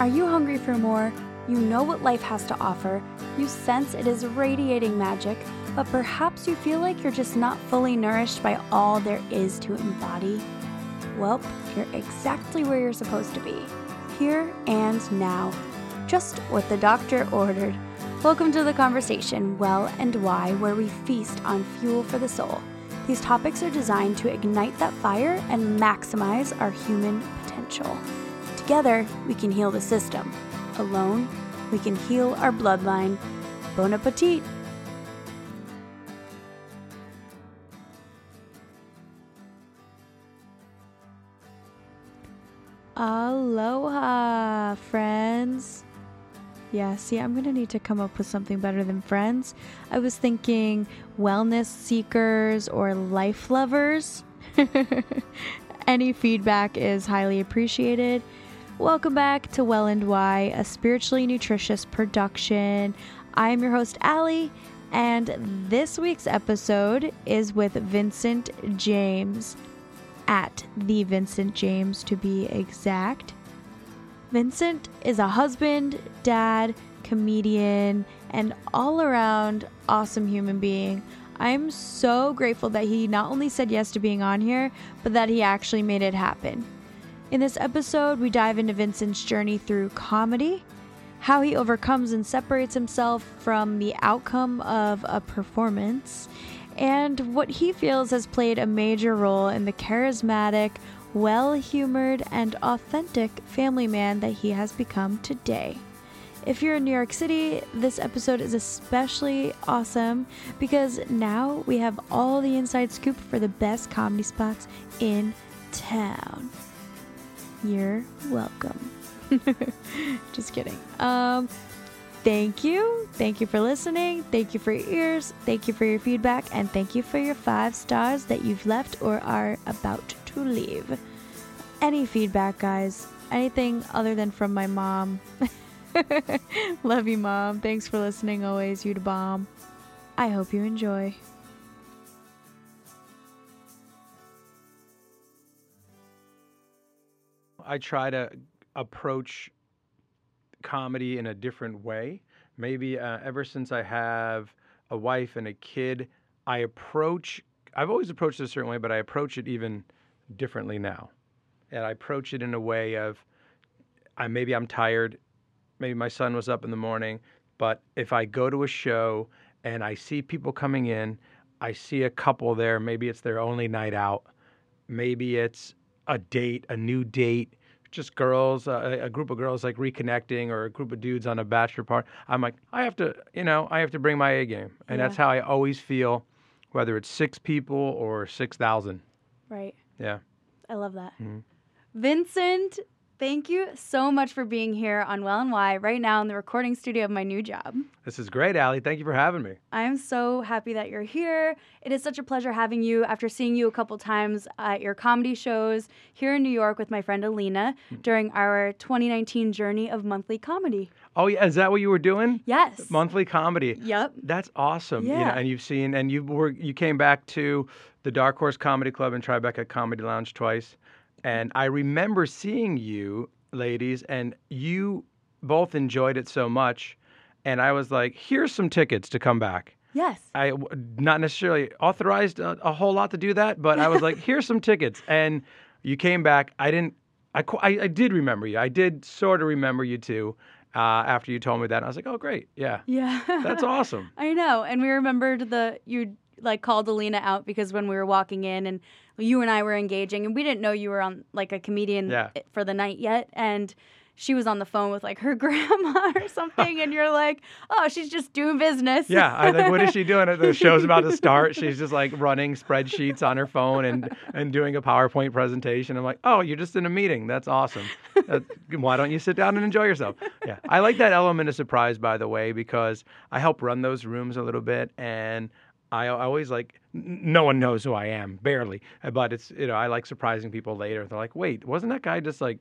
Are you hungry for more? You know what life has to offer. You sense it is radiating magic, but perhaps you feel like you're just not fully nourished by all there is to embody. Well, you're exactly where you're supposed to be. Here and now. Just what the doctor ordered. Welcome to the conversation, Well and Why, where we feast on fuel for the soul. These topics are designed to ignite that fire and maximize our human potential. Together, we can heal the system. Alone, we can heal our bloodline. Bon appetit! Aloha, friends. Yeah, see, I'm going to need to come up with something better than friends. I was thinking wellness seekers or life lovers. Any feedback is highly appreciated. Welcome back to Well and Why, a spiritually nutritious production. I'm your host, Allie, and this week's episode is with Vincent James, at the Vincent James to be exact. Vincent is a husband, dad, comedian, and all around awesome human being. I'm so grateful that he not only said yes to being on here, but that he actually made it happen. In this episode, we dive into Vincent's journey through comedy, how he overcomes and separates himself from the outcome of a performance, and what he feels has played a major role in the charismatic, well humored, and authentic family man that he has become today. If you're in New York City, this episode is especially awesome because now we have all the inside scoop for the best comedy spots in town. You're welcome. Just kidding. Um, thank you. Thank you for listening. Thank you for your ears. Thank you for your feedback. And thank you for your five stars that you've left or are about to leave. Any feedback, guys. Anything other than from my mom. Love you, mom. Thanks for listening always. You the bomb. I hope you enjoy. I try to approach comedy in a different way. Maybe uh, ever since I have a wife and a kid, I approach, I've always approached it a certain way, but I approach it even differently now. And I approach it in a way of, I, maybe I'm tired, maybe my son was up in the morning, but if I go to a show and I see people coming in, I see a couple there, maybe it's their only night out, maybe it's a date, a new date, just girls, uh, a group of girls like reconnecting, or a group of dudes on a bachelor party. I'm like, I have to, you know, I have to bring my A game, and Yeah. that's how I always feel, whether it's six people or six thousand. Right. Yeah. I love that. Mhm. Vincent, thank you so much for being here on Well and Why right now in the recording studio of my new job. This is great, Allie. Thank you for having me. I am so happy that you're here. It is such a pleasure having you after seeing you a couple times at your comedy shows here in New York with my friend Alina hmm. during our 2019 journey of monthly comedy. Oh yeah, is that what you were doing? Yes. Monthly comedy. Yep. That's awesome. You know, Yeah. and you've seen and you were you came back to the Dark Horse Comedy Club and Tribeca Comedy Lounge twice. And I remember seeing you, ladies, and you both enjoyed it so much. And I was like, here's some tickets to come back. Yes. I not necessarily authorized a, a whole lot to do that, but I was like, here's some tickets. And you came back. I didn't, I, I, I did remember you. I did sort of remember you too uh, after you told me that. I was like, oh, great. Yeah. Yeah. That's awesome. I know. And we remembered the you like called Alina out because when we were walking in and you and I were engaging and we didn't know you were on like a comedian Yeah. for the night yet and she was on the phone with like her grandma or something and you're like, "Oh, she's just doing business." Yeah, I think what is she doing? The show's about to start. She's just like running spreadsheets on her phone and and doing a PowerPoint presentation. I'm like, oh, you're just in a meeting. That's awesome. Uh, why don't you sit down and enjoy yourself? Yeah, I like that element of surprise, by the way, because I help run those rooms a little bit, and I, I always like. No one knows who I am, barely, but it's you know I like surprising people later. They're like, wait, wasn't that guy just like,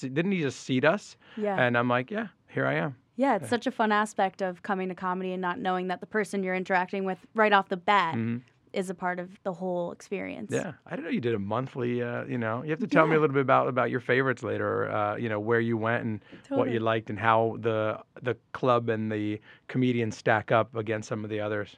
didn't he just seat us? Yeah. And I'm like, yeah, here I am. Yeah, it's such a fun aspect of coming to comedy and not knowing that the person you're interacting with right off the bat Mhm. is a part of the whole experience. Yeah, I don't know you did a monthly. Uh, you know, you have to tell me a little bit about about your favorites later. Uh, you know, where you went and what you liked, and how the the club and the comedians stack up against some of the others.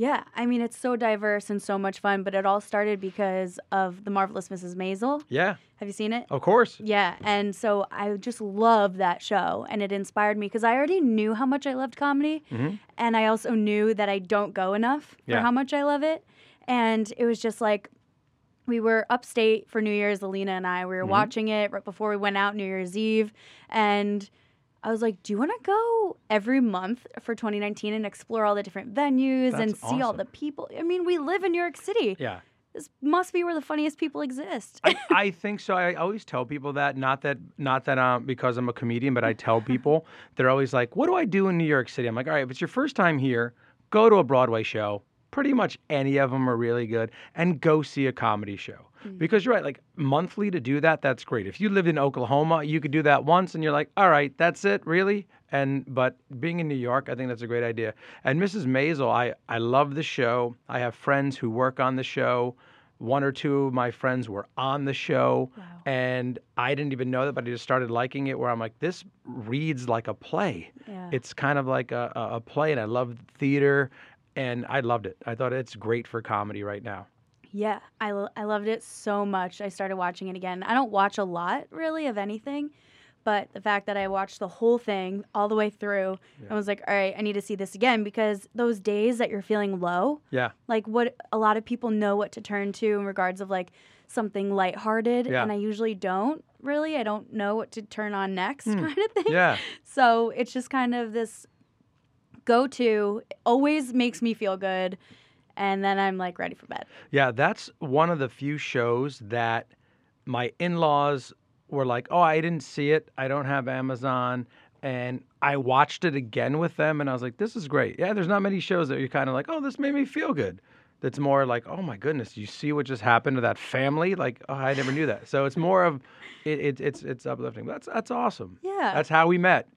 Yeah, I mean it's so diverse and so much fun, but it all started because of the marvelous Mrs. Maisel. Yeah, Have you seen it? of course. Yeah, and so I just love that show, and it inspired me because I already knew how much I loved comedy, Mhm. and I also knew that I don't go enough for Yeah. how much I love it, and it was just like we were upstate for New Year's, Alina and I. We were Mhm. watching it right before we went out New Year's Eve, and I was like, "Do you want to go every month for 2019 and explore all the different venues and That's see all the people? I mean, we live in New York City. Yeah. This must be where the funniest people exist." I, I think so. I always tell people that. Not that, not that, um, because I'm a comedian, but I tell people they're always like, "What do I do in New York City?" I'm like, "All right, if it's your first time here, go to a Broadway show. Pretty much any of them are really good, and go see a comedy show." Mm. Because you're right, like monthly to do that, that's great. If you lived in Oklahoma, you could do that once, and you're like, "All right, that's it, really." And but being in New York, I think that's a great idea. And Mrs. Maisel, I I love the show. I have friends who work on the show. One or two of my friends were on the show, Wow. and I didn't even know that, but I just started liking it. Where I'm like, this reads like a play. yeah. It's kind of like a, a play, and I love theater, and I loved it. I thought it's great for comedy right now. Yeah, I, lo- I loved it so much. I started watching it again. I don't watch a lot really of anything, but the fact that I watched the whole thing all the way through, I was like, all right, I need to see this again because those days that you're feeling low, Yeah, like what a lot of people know what to turn to in regards of like something lighthearted, Yeah. and I usually don't really. I don't know what to turn on next Hmm. kind of thing. yeah, So it's just kind of this go to, always makes me feel good. And then I'm like ready for bed. yeah. That's one of the few shows that my in-laws were like, "Oh, I didn't see it. I don't have Amazon." And I watched it again with them, and I was like, "This is great." Yeah, there's not many shows that you're kind of like, "Oh, this made me feel good." That's more like, "Oh my goodness, you see what just happened to that family?" Like, "Oh, I never knew that." So it's more of, it, it, it's it's uplifting. That's that's awesome. Yeah. That's how we met.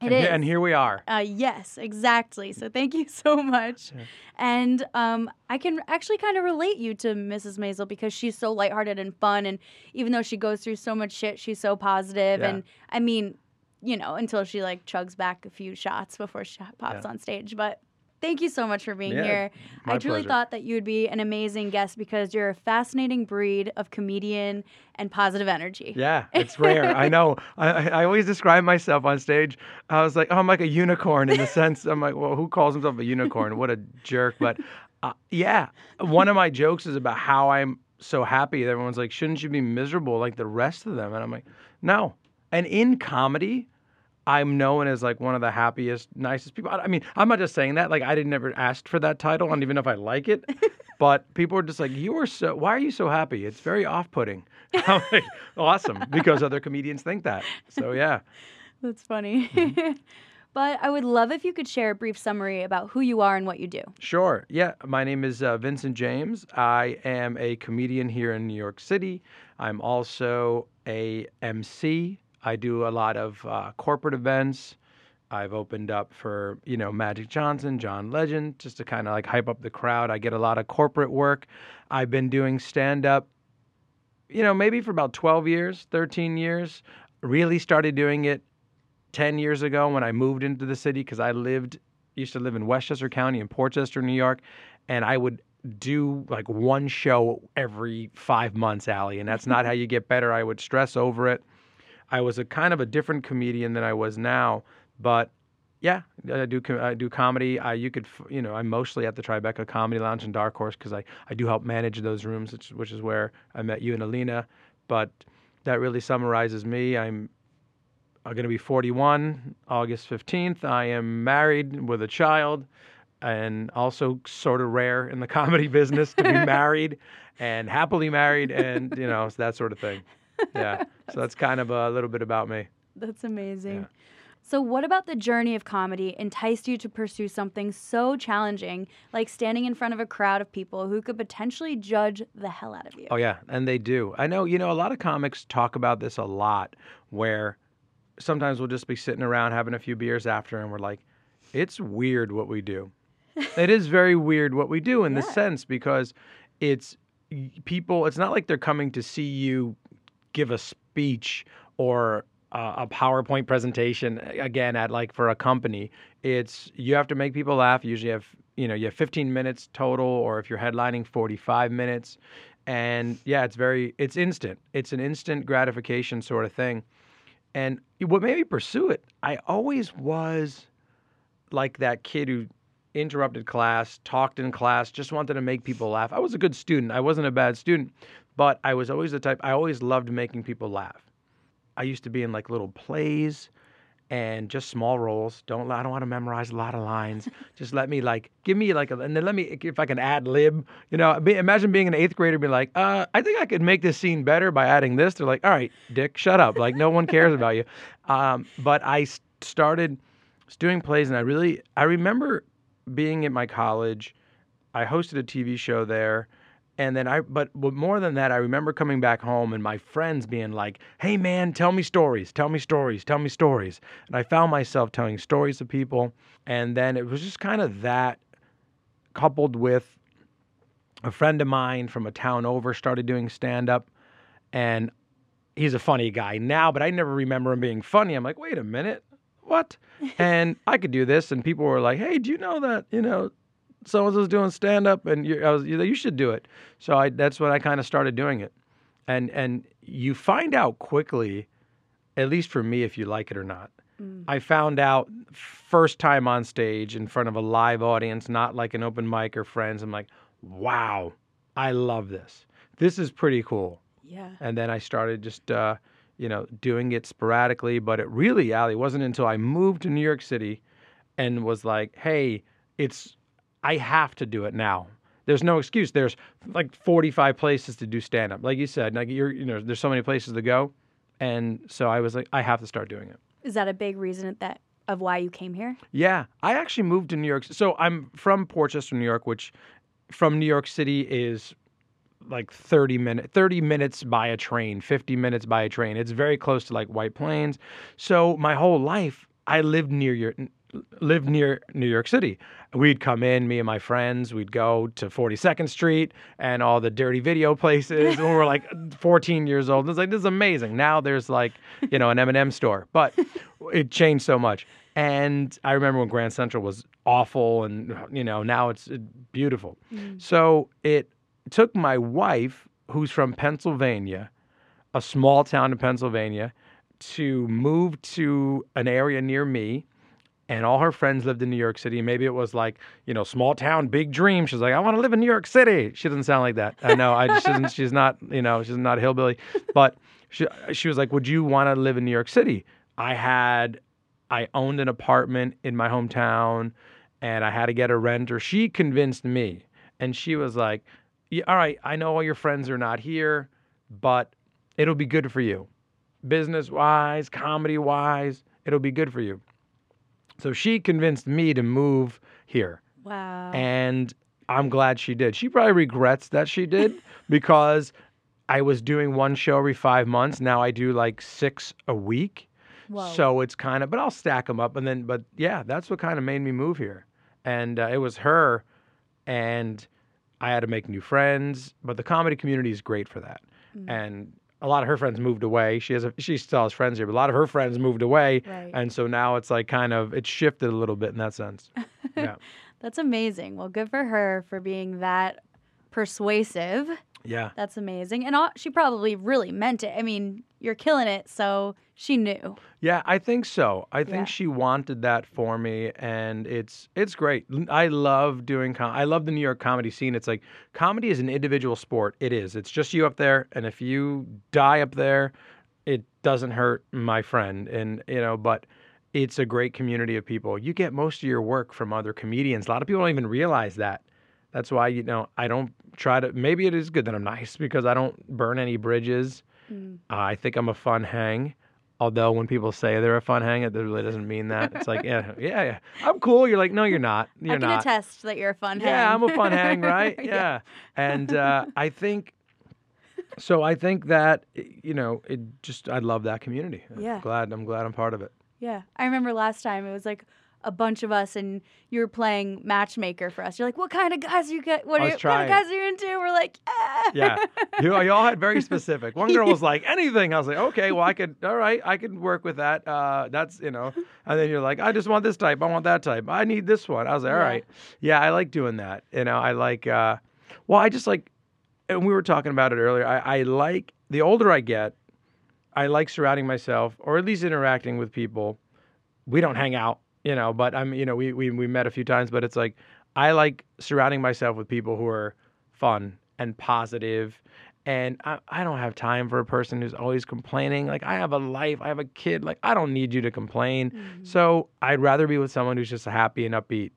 And, is. and here we are. Uh, yes, exactly. So thank you so much. Yeah. And um, I can actually kind of relate you to Mrs. Maisel because she's so lighthearted and fun. And even though she goes through so much shit, she's so positive. Yeah. And I mean, you know, until she like chugs back a few shots before she pops Yeah. on stage. But thank you so much for being Yeah, here. I truly pleasure. thought that you would be an amazing guest because you're a fascinating breed of comedian and positive energy. Yeah, it's rare. I know. I, I always describe myself on stage. I was like, oh, I'm like a unicorn in the sense. I'm like, well, who calls himself a unicorn? What a jerk. But uh, yeah, one of my jokes is about how I'm so happy. Everyone's like, shouldn't you be miserable like the rest of them? And I'm like, no. And in comedy, I'm known as like one of the happiest, nicest people. I, I mean, I'm not just saying that. Like, I didn't never asked for that title. I don't even know if I like it. but people are just like, you are so. Why are you so happy? It's very off-putting. I'm like, awesome, because other comedians think that. So yeah. That's funny. Mm-hmm. but I would love if you could share a brief summary about who you are and what you do. Sure. Yeah. My name is uh, Vincent James. I am a comedian here in New York City. I'm also a MC. I do a lot of uh, corporate events. I've opened up for, you know, Magic Johnson, John Legend, just to kind of like hype up the crowd. I get a lot of corporate work. I've been doing stand up, you know, maybe for about 12 years, 13 years. Really started doing it 10 years ago when I moved into the city because I lived used to live in Westchester County in Port Chester, New York, and I would do like one show every five months, Allie, and that's not how you get better. I would stress over it. I was a kind of a different comedian than I was now, but yeah, I do I do comedy. I you could you know I'm mostly at the Tribeca Comedy Lounge and Dark Horse because I I do help manage those rooms, which, which is where I met you and Alina. But that really summarizes me. I'm I'm going to be 41 August 15th. I am married with a child and also sort of rare in the comedy business to be married and happily married and, you know, that sort of thing. Yeah. So that's kind of a little bit about me. That's amazing. Yeah. So, what about the journey of comedy enticed you to pursue something so challenging, like standing in front of a crowd of people who could potentially judge the hell out of you? Oh yeah, and they do. I know, you know, a lot of comics talk about this a lot where sometimes we'll just be sitting around having a few beers after and we're like, it's weird what we do. it is very weird what we do in the sense because it's people. It's not like they're coming to see you give a speech or uh, a PowerPoint presentation again at like for a company. It's you have to make people laugh. Usually have you know you have 15 minutes total, or if you're headlining, 45 minutes. And yeah, it's very it's instant. It's an instant gratification sort of thing. And what made me pursue it, I always was like that kid who interrupted class, talked in class, just wanted to make people laugh. I was a good student. I wasn't a bad student, but I was always the type I always loved making people laugh. I used to be in like little plays and just small roles. Don't I don't want to memorize a lot of lines. just let me like give me like a, and then let me if I can ad lib. You know, be, imagine being an eighth grader, being like, uh, I think I could make this scene better by adding this. They're like, all right, Dick, shut up. Like no one cares about you. Um, but I started doing plays, and I really I remember being at my college. I hosted a TV show there. And then I, but, but more than that, I remember coming back home and my friends being like, hey man, tell me stories, tell me stories, tell me stories. And I found myself telling stories to people. And then it was just kind of that coupled with a friend of mine from a town over started doing stand up. And he's a funny guy now, but I never remember him being funny. I'm like, wait a minute, what? and I could do this. And people were like, hey, do you know that, you know, so was doing stand up and you, I was, you, should do it. So I, that's when I kind of started doing it. And, and you find out quickly, at least for me, if you like it or not. I found out first time on stage in front of a live audience, not like an open mic or friends. I'm like, wow, I love this. This is pretty cool. Yeah. And then I started just, uh, you know, doing it sporadically. But it really, Allie, wasn't until I moved to New York City and was like, hey, it's, I have to do it now. There's no excuse. There's like 45 places to do stand up. Like you said, like you're, you know, there's so many places to go. And so I was like, I have to start doing it. Is that a big reason that of why you came here? Yeah, I actually moved to New York. So I'm from Port Chester, New York, which from New York City is like 30 minutes 30 minutes by a train 50 minutes by a train it's very close to like white plains so my whole life i lived near your lived near new york city. We'd come in me and my friends we'd go to 42nd street and all the dirty video places when we were like 14 years old. It's like this is amazing. Now there's like you know an m&m store. But it changed so much. And i remember when grand central was awful and you know now it's uh, beautiful. So it took my wife, who's from Pennsylvania, a small town in Pennsylvania, to move to an area near me. And all her friends lived in New York City. Maybe it was like, you know, small town, big dream. She's like, I want to live in New York City. She doesn't sound like that. I know. I she doesn't, she's not, you know, she's not a hillbilly. But she, she was like, Would you want to live in New York City? I had, I owned an apartment in my hometown and I had to get a renter. She convinced me. And she was like, yeah, all right, I know all your friends are not here, but it'll be good for you. Business wise, comedy wise, it'll be good for you. So she convinced me to move here. Wow. And I'm glad she did. She probably regrets that she did because I was doing one show every five months. Now I do like six a week. Whoa. So it's kind of, but I'll stack them up. And then, but yeah, that's what kind of made me move here. And uh, it was her. And I had to make new friends. But the comedy community is great for that. Mm. And a lot of her friends moved away. She has a, she still has friends here, but a lot of her friends moved away. Right. And so now it's like kind of, it's shifted a little bit in that sense. Yeah. That's amazing. Well, good for her for being that persuasive. Yeah. That's amazing. And all, she probably really meant it. I mean, you're killing it, so she knew. Yeah, I think so. I think Yeah. she wanted that for me, and it's it's great. I love doing. Com- I love the New York comedy scene. It's like comedy is an individual sport. It is. It's just you up there, and if you die up there, it doesn't hurt, my friend. And you know, but it's a great community of people. You get most of your work from other comedians. A lot of people don't even realize that. That's why you know I don't try to. Maybe it is good that I'm nice because I don't burn any bridges. Mm. Uh, I think I'm a fun hang. Although when people say they're a fun hang, it really doesn't mean that. It's like, yeah, yeah, yeah. I'm cool. You're like, no, you're not. You're not. I can not. attest that you're a fun hang. yeah, I'm a fun hang, right? Yeah. Yeah. And uh, I think, so I think that you know, it just I love that community. Yeah. I'm Yeah. glad I'm glad I'm part of it. Yeah. I remember last time it was like, a bunch of us and you were playing matchmaker for us. You're like, what kind of guys are you get? What, are you, what kind of guys are you into? We're like, ah. Yeah, you, you all had very specific. One girl was like anything. I was like, okay, well I could, all right, I could work with that. Uh, that's you know. And then you're like, I just want this type. I want that type. I need this one. I was like, all Yeah. right, yeah, I like doing that. You know, I like. Uh, well, I just like, and we were talking about it earlier. I, I like the older I get, I like surrounding myself, or at least interacting with people. We don't hang out, you know, but I'm, you know, we we we met a few times, but it's like I like surrounding myself with people who are fun and positive, and I, I don't have time for a person who's always complaining. Like I have a life, I have a kid. Like I don't need you to complain. Mm-hmm. So I'd rather be with someone who's just happy and upbeat.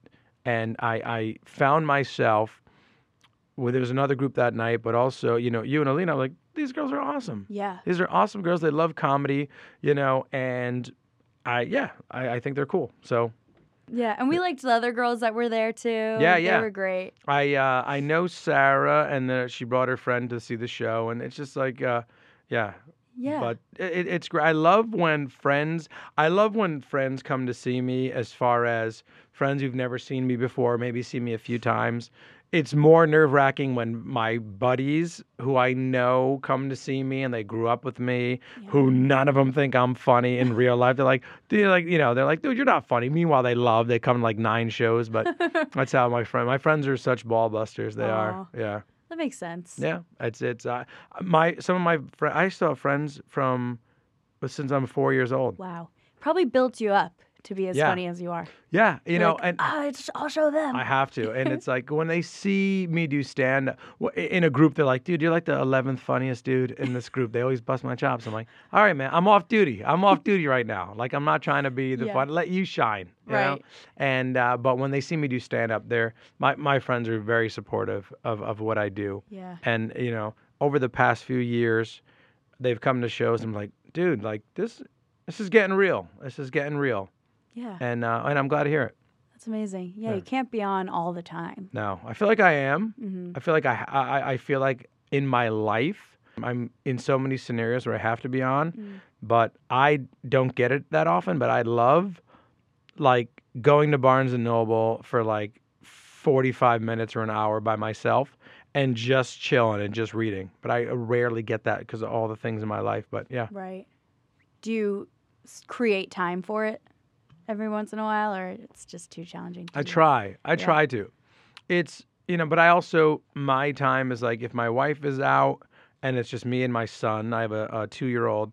And I I found myself. Well, there was another group that night, but also, you know, you and Alina, like these girls are awesome. Yeah. These are awesome girls. They love comedy, you know, and I yeah, I, I think they're cool. So Yeah. And we liked the other girls that were there too. Yeah, They yeah. were great. I uh, I know Sarah, and uh, she brought her friend to see the show, and it's just like, uh, yeah. Yeah. But it, it's great. I love when friends. I love when friends come to see me. As far as friends who've never seen me before, maybe see me a few times. It's more nerve wracking when my buddies who I know come to see me and they grew up with me, who none of them think I'm funny in real life. They're like, dude, like you know, they're like, dude, you're not funny. Meanwhile, they love. They come to like nine shows, but that's how my friend. My friends are such ball busters. They are. Yeah. that makes sense. Yeah, it's it's uh, my some of my friends. I still have friends from since I'm four years old. Wow. Probably built you up to be as Yeah. funny as you are. Yeah, you You're know, like, and "Ah, it's- I'll show them. I have to, and it's like when they see me do stand in a group, they're like, "Dude, you're like the 11th funniest dude in this group." They always bust my chops. I'm like, "All right, man, I'm off duty. I'm off duty right now. Like I'm not trying to be the Yeah. fun. Let you shine." You Know? Right. And uh, but when they see me do stand up, they're my my friends are very supportive of of what I do. yeah. And you know, over the past few years, they've come to shows. I'm like, dude, like this, this is getting real. This is getting real, Yeah. and uh, and I'm glad to hear it. That's amazing. Yeah, Yeah. You can't be on all the time. No, I feel like I am. hmm I feel like I, I I feel like in my life, I'm in so many scenarios where I have to be on, Mm. but I don't get it that often. But I love like going to Barnes and Noble for like 45 minutes or an hour by myself and just chilling and just reading. But I rarely get that because of all the things in my life. But yeah. Right. Do you create time for it every once in a while, or it's just too challenging? to I do? try. I Yeah. try to. It's you know, but I also my time is like if my wife is out and it's just me and my son. I have a, a two year old.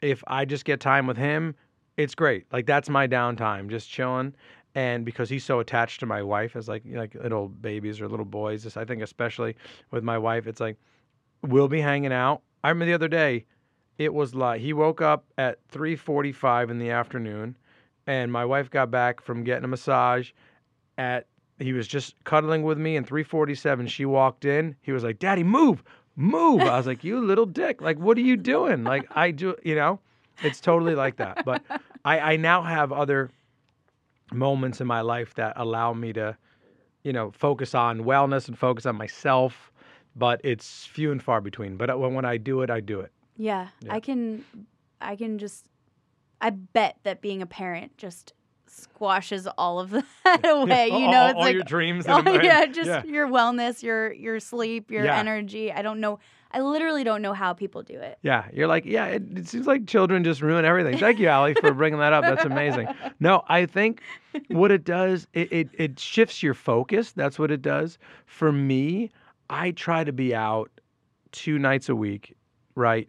If I just get time with him, it's great. Like that's my downtime, just chilling. And because he's so attached to my wife as like like little babies or little boys, just I think especially with my wife, it's like we'll be hanging out. I remember the other day, it was like he woke up at three forty five in the afternoon, and my wife got back from getting a massage at he was just cuddling with me and 347 she walked in. He was like daddy move move. I was like you little dick. Like what are you doing? Like i do you know? It's totally like that. But i i now have other moments in my life that allow me to you know focus on wellness and focus on myself but it's few and far between. But uh, when, when i do it i do it. Yeah, Yeah. I can. I can just. I bet that being a parent just squashes all of that away. You know, all- it's all like your dreams Oh, yeah, just yeah. your wellness, your your sleep, your Yeah. energy. I don't know. I literally don't know how people do it. Yeah, you're like, yeah, it, it seems like children just ruin everything. Thank you, Allie, for bringing that up. That's amazing. No, I think what it does, it, it, it shifts your focus. That's what it does. For me, I try to be out two nights a week, right?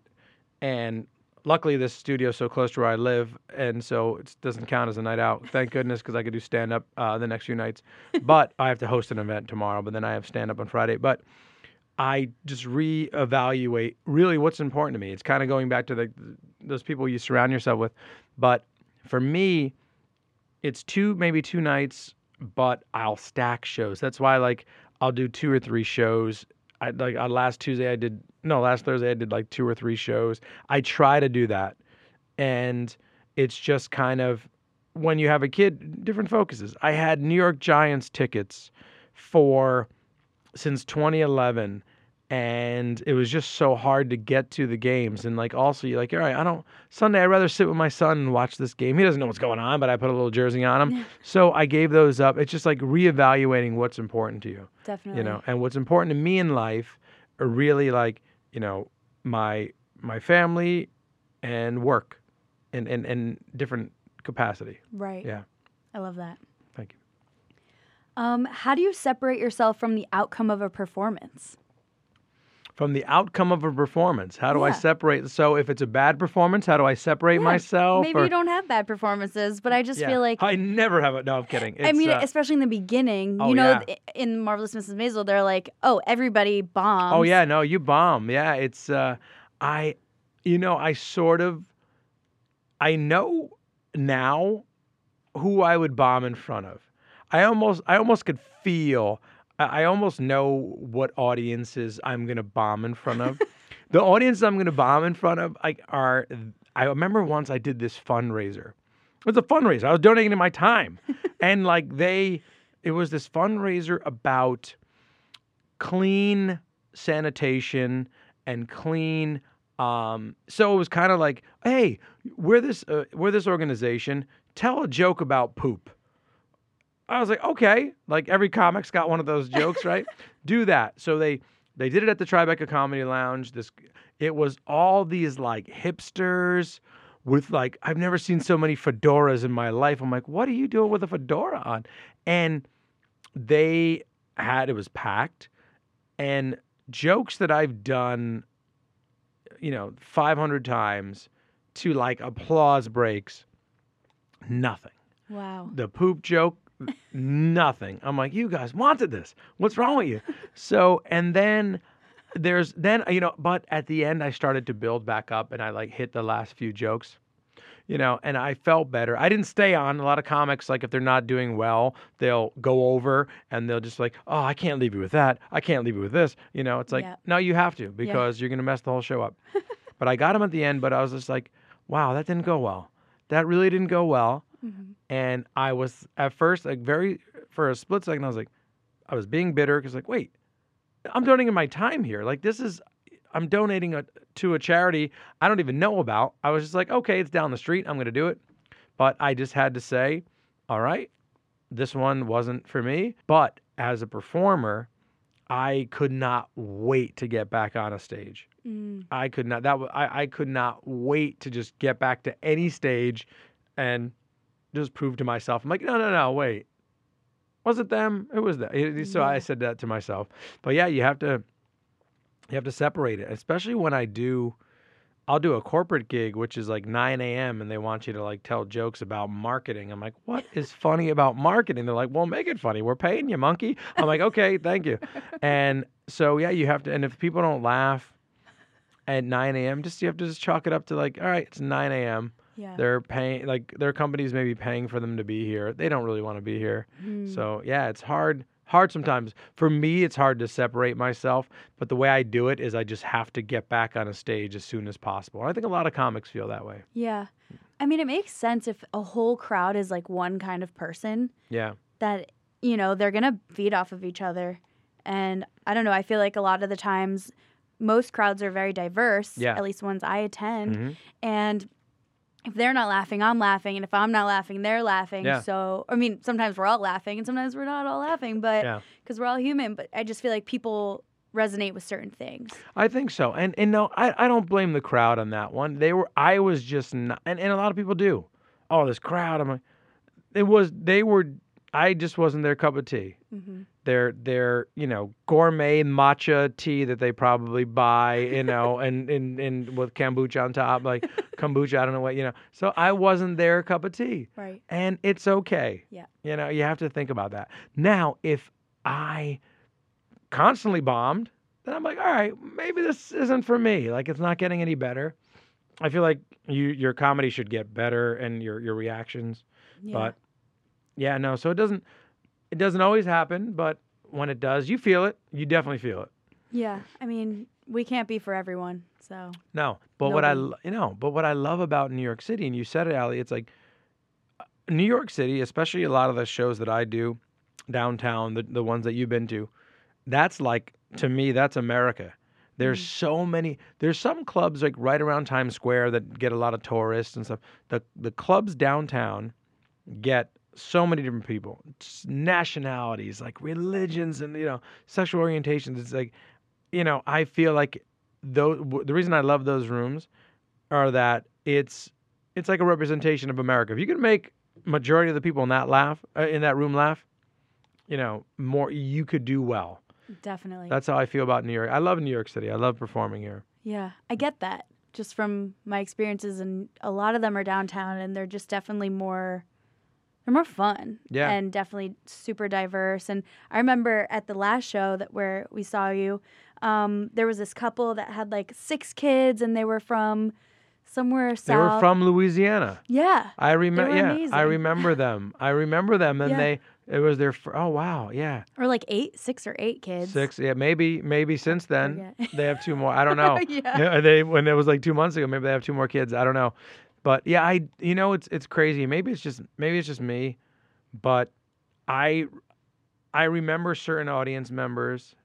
And luckily, this studio's so close to where I live, and so it doesn't count as a night out. Thank goodness, because I could do stand up uh, the next few nights. But I have to host an event tomorrow, but then I have stand up on Friday. But I just reevaluate really what's important to me. It's kind of going back to the those people you surround yourself with. But for me, it's two maybe two nights, but I'll stack shows. That's why like I'll do two or three shows. I like uh, last Tuesday I did no last Thursday I did like two or three shows. I try to do that, and it's just kind of when you have a kid, different focuses. I had New York Giants tickets for since 2011 and it was just so hard to get to the games. And like also you're like, all right, I don't Sunday I'd rather sit with my son and watch this game. He doesn't know what's going on, but I put a little jersey on him. so I gave those up. It's just like reevaluating what's important to you. Definitely. You know, and what's important to me in life are really like, you know, my my family and work and and in different capacity. Right. Yeah. I love that. Thank you. Um, how do you separate yourself from the outcome of a performance? From the outcome of a performance, how do I separate? So if it's a bad performance, how do I separate Yeah, myself? Maybe or- you don't have bad performances, but I just Yeah. feel like I never have it. No, I'm kidding. I mean, uh, especially in the beginning, Oh, you know, yeah. in Marvelous Mrs. Maisel, they're like, "Oh, everybody bombs." Oh yeah, no, you bomb. Yeah, it's uh I you know, I sort of I know now who I would bomb in front of. I almost I almost could feel I I almost know what audiences I'm gonna bomb in front of. the audience I'm gonna bomb in front of like are I remember once I did this fundraiser. It was a fundraiser. I was donating my time. and like they it was this fundraiser about clean sanitation and clean um so it was kind of like hey we're this uh, we're this organization tell a joke about poop i was like okay. Like every comic's got one of those jokes right? Do that. So they they did it at the tribeca comedy lounge. This it was all these like hipsters with like i've never seen so many fedoras in my life. I'm like what are you doing with a fedora on? And they had it was packed. And jokes that I've done, you know, 500 times to like applause breaks, nothing. Wow. The poop joke, nothing. I'm like, you guys wanted this. What's wrong with you? So, and then there's then you know, but at the end I started to build back up and I like hit the last few jokes. You know, and I felt better. I didn't stay on. A lot of comics, like if they're not doing well, they'll go over and they'll just like, oh, I can't leave you with that. I can't leave you with this. You know, it's like, Yeah. no, you have to because you're gonna mess the whole show up. but I got him at the end, but I was just like, wow, that didn't go well. That really didn't go well. Mhm. And I was at first like very for a split second, I was like, I was being bitter because like, wait, I'm donating my time here. Like this is, I'm donating a, to a charity I don't even know about. I was just like, okay, it's down the street. I'm going to do it. But I just had to say, all right, this one wasn't for me. But as a performer, I could not wait to get back on a stage. Mm. I could not. That I I could not wait to just get back to any stage, and just prove to myself. I'm like, no, no, no, wait. Was it them? It was them. It- So I mm-hmm. said that to myself. But yeah, you have to. You have to separate it, especially when I do. I'll do a corporate gig, which is like 9 a.m., and they want you to like tell jokes about marketing. I'm like, what is funny about marketing? They're like, well, make it funny. We're paying you, monkey. I'm like, okay, thank you. And so yeah, you have to. And if people don't laugh at 9 a.m., just you have to just chalk it up to like, all right, it's 9 a.m. Yeah. They're paying like their companies may be paying for them to be here. They don't really want to be here. Mm. So yeah, it's hard. Hard sometimes. For me, it's hard to separate myself. But the way I do it is I just have to get back on a stage as soon as possible. And I think a lot of comics feel that way. Yeah. I mean, it makes sense if a whole crowd is like one kind of person Yeah. that, you know, they're going to feed off of each other. And I don't know, I feel like a lot of the times most crowds are very diverse, Yeah. at least ones I attend. Mhm. And if they're not laughing, I'm laughing. And if I'm not laughing, they're laughing. Yeah. So, I mean, sometimes we're all laughing and sometimes we're not all laughing, but Yeah. because we're all human. But I just feel like people resonate with certain things. I think so. And and no, I, I don't blame the crowd on that one. They were I was just not and, and a lot of people do. Oh, this crowd, I'm like it was they were I just wasn't their cup of tea. hmm Their their, you know, gourmet matcha tea that they probably buy, you know, and, and, and with kombucha on top, like kombucha, I don't know what, you know. So I wasn't their cup of tea. Right. And it's okay. Yeah. You know, you have to think about that. Now, if I constantly bombed, then I'm like, all right, maybe this isn't for me. Like it's not getting any better. I feel like you your comedy should get better and your your reactions. Yeah. But yeah, no, so it doesn't it doesn't always happen, but when it does, you feel it. You definitely feel it. yeah. I mean, we can't be for everyone. So, No, but what I lo- you know, but what I love about New York City, and you said it, Allie, it's like uh, New York City, especially a lot of the shows that I do downtown, the the ones that you've been to, that's like to me that's America. There's Mm. so many. There's some clubs like right around Times Square that get a lot of tourists and stuff. The the clubs downtown get so many different people, nationalities, like religions and you know sexual orientations. It's like, you know, I feel like though the reason I love those rooms are that it's it's like a representation of America. If you can make majority of the people in that laugh uh, in that room laugh, you know, more you could do well. Definitely. That's how I feel about New York. I love New York City. I love performing here. Yeah, I get that just from my experiences, and a lot of them are downtown, and they're just definitely more. They're more fun, Yeah. and definitely super diverse. And I remember at the last show that where we saw you, um, there was this couple that had like six kids, and they were from somewhere south. They were from Louisiana. yeah, I remember. Yeah, I remember them. I remember them, and Yeah. they. It was their. Fir- oh wow, yeah, or like eight, six or eight kids. six. Yeah, maybe maybe since then they have two more. I don't know. Yeah. they when it was like two months ago, maybe they have two more kids. I don't know, but yeah, I you know it's it's crazy. Maybe it's just maybe it's just me, but I I remember certain audience members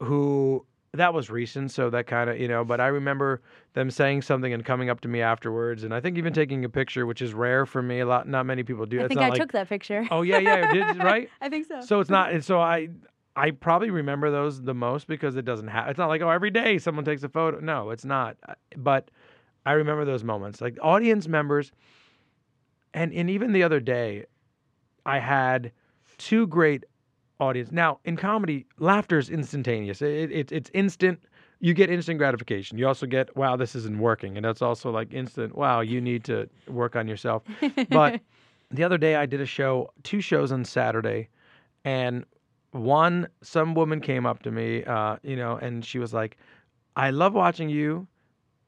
who that was recent, so that kind of you know. But I remember them saying something and coming up to me afterwards, and I think even taking a picture, which is rare for me. A lot, not many people do. I think I like, took that picture. Oh yeah, yeah, did, right. I think so. So it's not. and So I, I probably remember those the most because it doesn't have. It's not like oh every day someone takes a photo. No, it's not. But I remember those moments, like audience members, and and even the other day, I had two great audience. Now in comedy, laughter is instantaneous. It, it it's instant. You get instant gratification. You also get wow this isn't working, and that's also like instant wow you need to work on yourself. But the other day I did a show, two shows on Saturday, and one some woman came up to me, uh, you know, and she was like, "I love watching you,"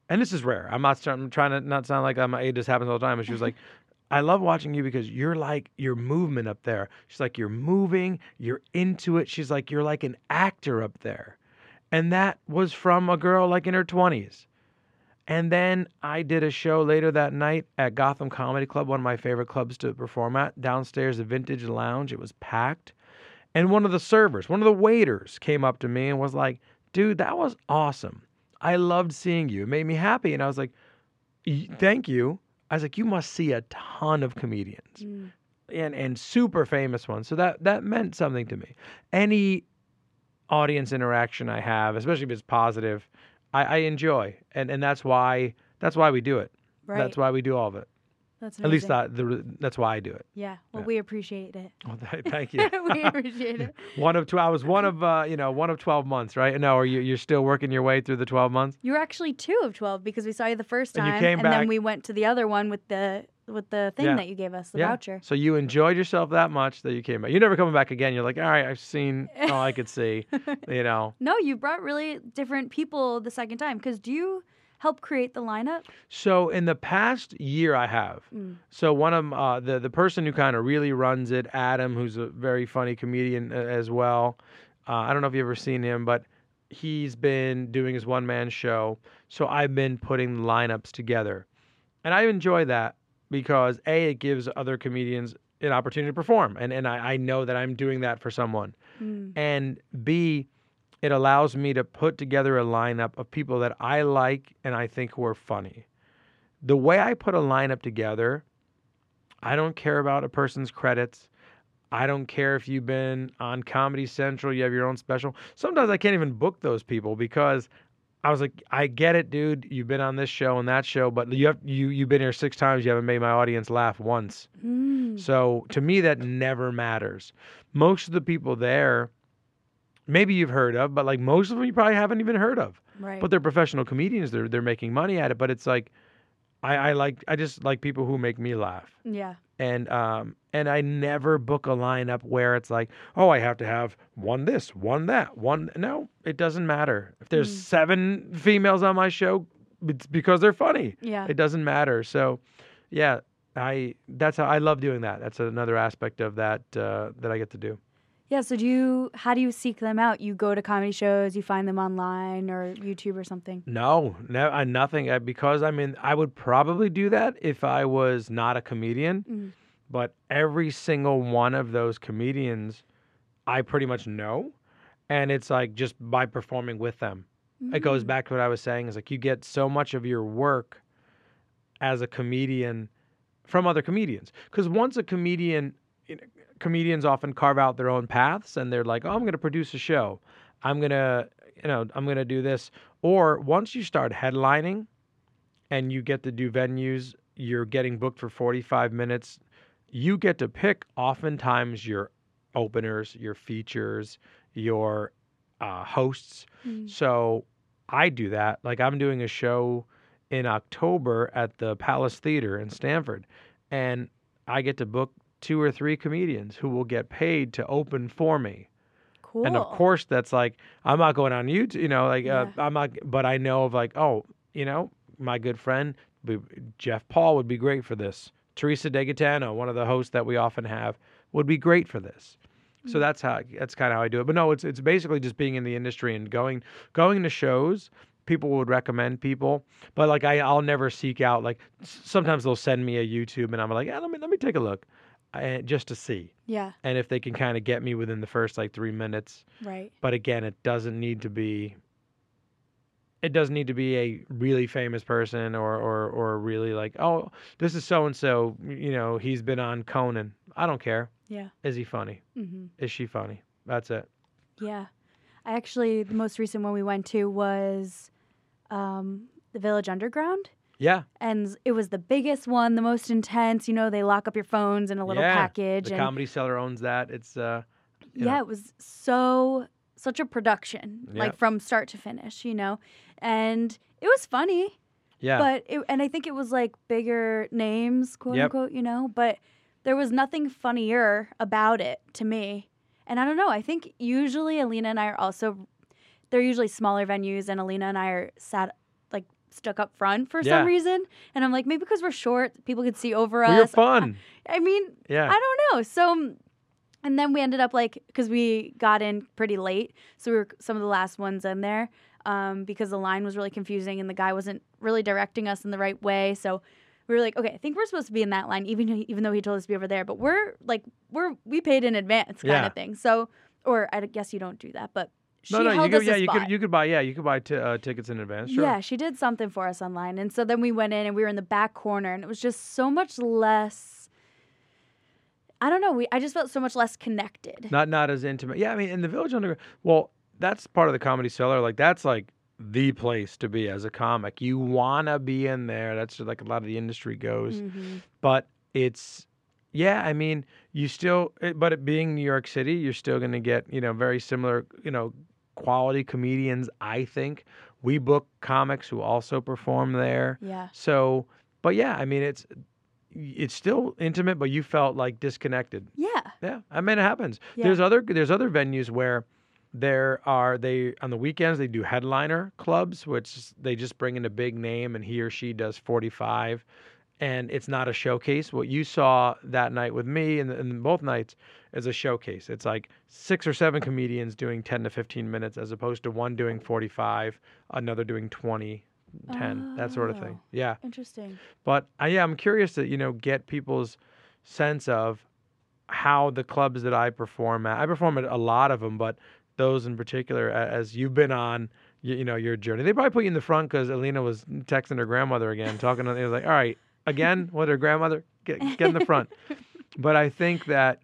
and this is rare. I'm not I'm trying to not sound like I'm a this happens all the time, but she was like. I love watching you because you're like your movement up there. She's like you're moving, you're into it. She's like you're like an actor up there. And that was from a girl like in her 20s. And then I did a show later that night at Gotham Comedy Club, one of my favorite clubs to perform at, downstairs, the Vintage Lounge. It was packed. And one of the servers, one of the waiters came up to me and was like, dude, that was awesome. I loved seeing you. It made me happy. And I was like, thank you. I was like, you must see a ton of comedians Mm. and, and super famous ones. So that, that meant something to me. Any audience interaction I have, especially if it's positive, I, I enjoy. And, and that's why that's why we do it. Right. That's why we do all of it. That's At least that the, that's why I do it. Yeah. Well, Yeah. we appreciate it. Well, th- thank you. we appreciate it. one of two. I was one of uh, you know one of twelve months, right? No, are you you're still working your way through the twelve months? You're actually two of twelve because we saw you the first And time, you came and back- then we went to the other one with the with the thing Yeah. that you gave us, the yeah. voucher. So you enjoyed yourself that much that you came back. You're never coming back again. You're like, all right, I've seen all I could see. You know. No, you brought really different people the second time. Because do you help create the lineup? So in the past year, I have. Mm. So one of uh, the the person who kind of really runs it, Adam, who's a very funny comedian uh, as well. Uh, I don't know if you've ever seen him, but he's been doing his one man show. So I've been putting lineups together, and I enjoy that because a it gives other comedians an opportunity to perform, and and I, I know that I'm doing that for someone, Mm. and b it allows me to put together a lineup of people that I like and I think who are funny the way I put a lineup together, I don't care about a person's credits. I don't care if you've been on Comedy Central, you have your own special. Sometimes I can't even book those people because I was like, I get it, dude. You've been on this show and that show, but you have you you've been here six times. You haven't made my audience laugh once. Mm. So to me, that never matters. Most of the people there, maybe you've heard of, but like most of them you probably haven't even heard of Right. but they're professional comedians. They're they're making money at it. But it's like, I, I like I just like people who make me laugh. yeah. And um and I never book a lineup where it's like, oh, I have to have one this, one that, one. No, it doesn't matter. If there's Mm. seven females on my show, it's because they're funny. Yeah. It doesn't matter. So, yeah, I that's how I love doing that. That's another aspect of that uh, that I get to do. Yeah. So do you? How do you seek them out? You go to comedy shows. You find them online or YouTube or something. No, no, I, nothing. Uh, because I mean, I would probably do that if I was not a comedian. Mm. But every single one of those comedians, I pretty much know, and it's like just by performing with them. It goes Mm. back to what I was saying is like you get so much of your work as a comedian from other comedians because once a comedian you know, comedians often carve out their own paths and they're like oh i'm going to produce a show i'm going to you know i'm going to do this or once you start headlining and you get to do venues you're getting booked for 45 minutes you get to pick oftentimes your openers your features your uh, hosts Mm. so I do that. Like I'm doing a show in October at the Palace Theater in Stamford, and I get to book two or three comedians who will get paid to open for me. Cool. And of course, that's like I'm not going on YouTube. You know, like uh, I'm not. But I know of like, oh, you know, my good friend Jeff Paul would be great for this. Teresa DeGatano, one of the hosts that we often have, would be great for this. So Mm. that's how that's kind of how I do it. But no, it's it's basically just being in the industry and going going to shows. People would recommend people, but like I I'll never seek out like sometimes they'll send me a YouTube and I'm like yeah let me let me take a look, and just to see yeah. and if they can kind of get me within the first like three minutes. Right. But again, it doesn't need to be. It doesn't need to be a really famous person or or or really like oh this is so and so you know he's been on Conan. I don't care. Yeah. Is he funny? hmm Is she funny? That's it. Yeah. I actually the most recent one we went to was um, the Village Underground. Yeah, And it was the biggest one, the most intense. You know, they lock up your phones in a little Yeah, package. the and Comedy Cellar owns that. It's uh yeah, know. it was so such a production, Yeah. like from start to finish, you know. And it was funny, yeah but it, and I think it was like bigger names, quote Yep. unquote, you know. But there was nothing funnier about it to me. And I don't know. I think usually Alina and I are also they're usually smaller venues, and Alina and I are sat stuck up front for Yeah. some reason. And I'm like, maybe because we're short, people could see over you're us. fun. I mean, Yeah, I don't know. So, um, and then we ended up like because we got in pretty late, so we were some of the last ones in there um, because the line was really confusing and the guy wasn't really directing us in the right way. So we were like, okay, I think we're supposed to be in that line, even even though he told us to be over there. But we're like, we're we paid in advance kind Yeah. of thing. So, or I guess you don't do that, but no, no, you could yeah you could you could buy yeah you could buy t- uh, tickets in advance. Sure. Yeah, she did something for us online. And so then we went in and we were in the back corner and it was just so much less I don't know, we I just felt so much less connected. Not not as intimate. Yeah, I mean in the Village Underground. Well, that's part of the Comedy Cellar. Like that's like the place to be as a comic. You wanna be in there. That's like a lot of the industry goes. Mhm. but it's yeah i mean you still it- but it being new york city you're still going to get you know very similar you know quality comedians i think we book comics who also perform there Yeah. so but yeah i mean it's it's still intimate but you felt like disconnected Yeah. yeah i mean it happens Yeah. there's other there's other venues where there are they on the weekends they do headliner clubs which they just bring in a big name and he or she does 45 and it's not a showcase what you saw that night with me and, and both nights is a showcase it's like six or seven comedians doing 10 to 15 minutes as opposed to one doing 45 another doing 20 10 that sort of thing Oh. yeah Interesting. but uh, yeah, I'm curious to you know get people's sense of how the clubs that I perform at. I perform at a lot of them, but those in particular, as you've been on, you, you know, your journey. They probably put you in the front because Alina was texting her grandmother again, talking to. It was like, all right, again, what her grandmother get get in the front. but I think that.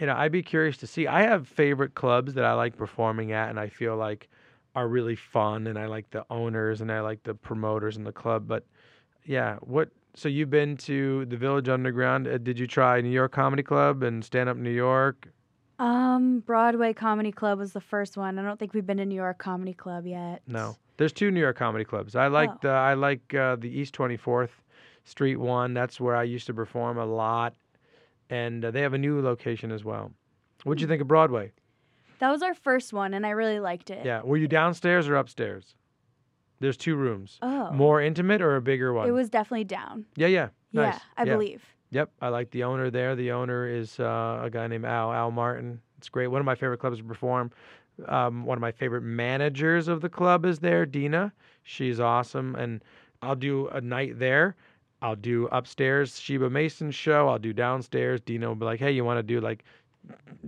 You know, I'd be curious to see. I have favorite clubs that I like performing at, and I feel like are really fun, and I like the owners and I like the promoters in the club. But yeah, what? So you've been to the Village Underground? Uh, did you try New York Comedy Club and Stand Up New York? Um, Broadway Comedy Club was the first one. I don't think we've been to New York Comedy Club yet. No, there's two New York comedy clubs. I like Oh. the I like uh, the East 24th Street one. That's where I used to perform a lot, and uh, they have a new location as well. What'd you Hmm. think of Broadway? That was our first one, and I really liked it. Yeah, were you downstairs or upstairs? There's two rooms. Oh. More intimate or a bigger one? It was definitely down. Yeah, yeah. Nice. Yeah, I believe. Yep, I like the owner there. The owner is uh, a guy named Al Al Martin. It's great. One of my favorite clubs to perform. Um, one of my favorite managers of the club is there, Dina. She's awesome, and I'll do a night there. I'll do upstairs Sheba Mason's show. I'll do downstairs. Dino will be like, "Hey, you want to do like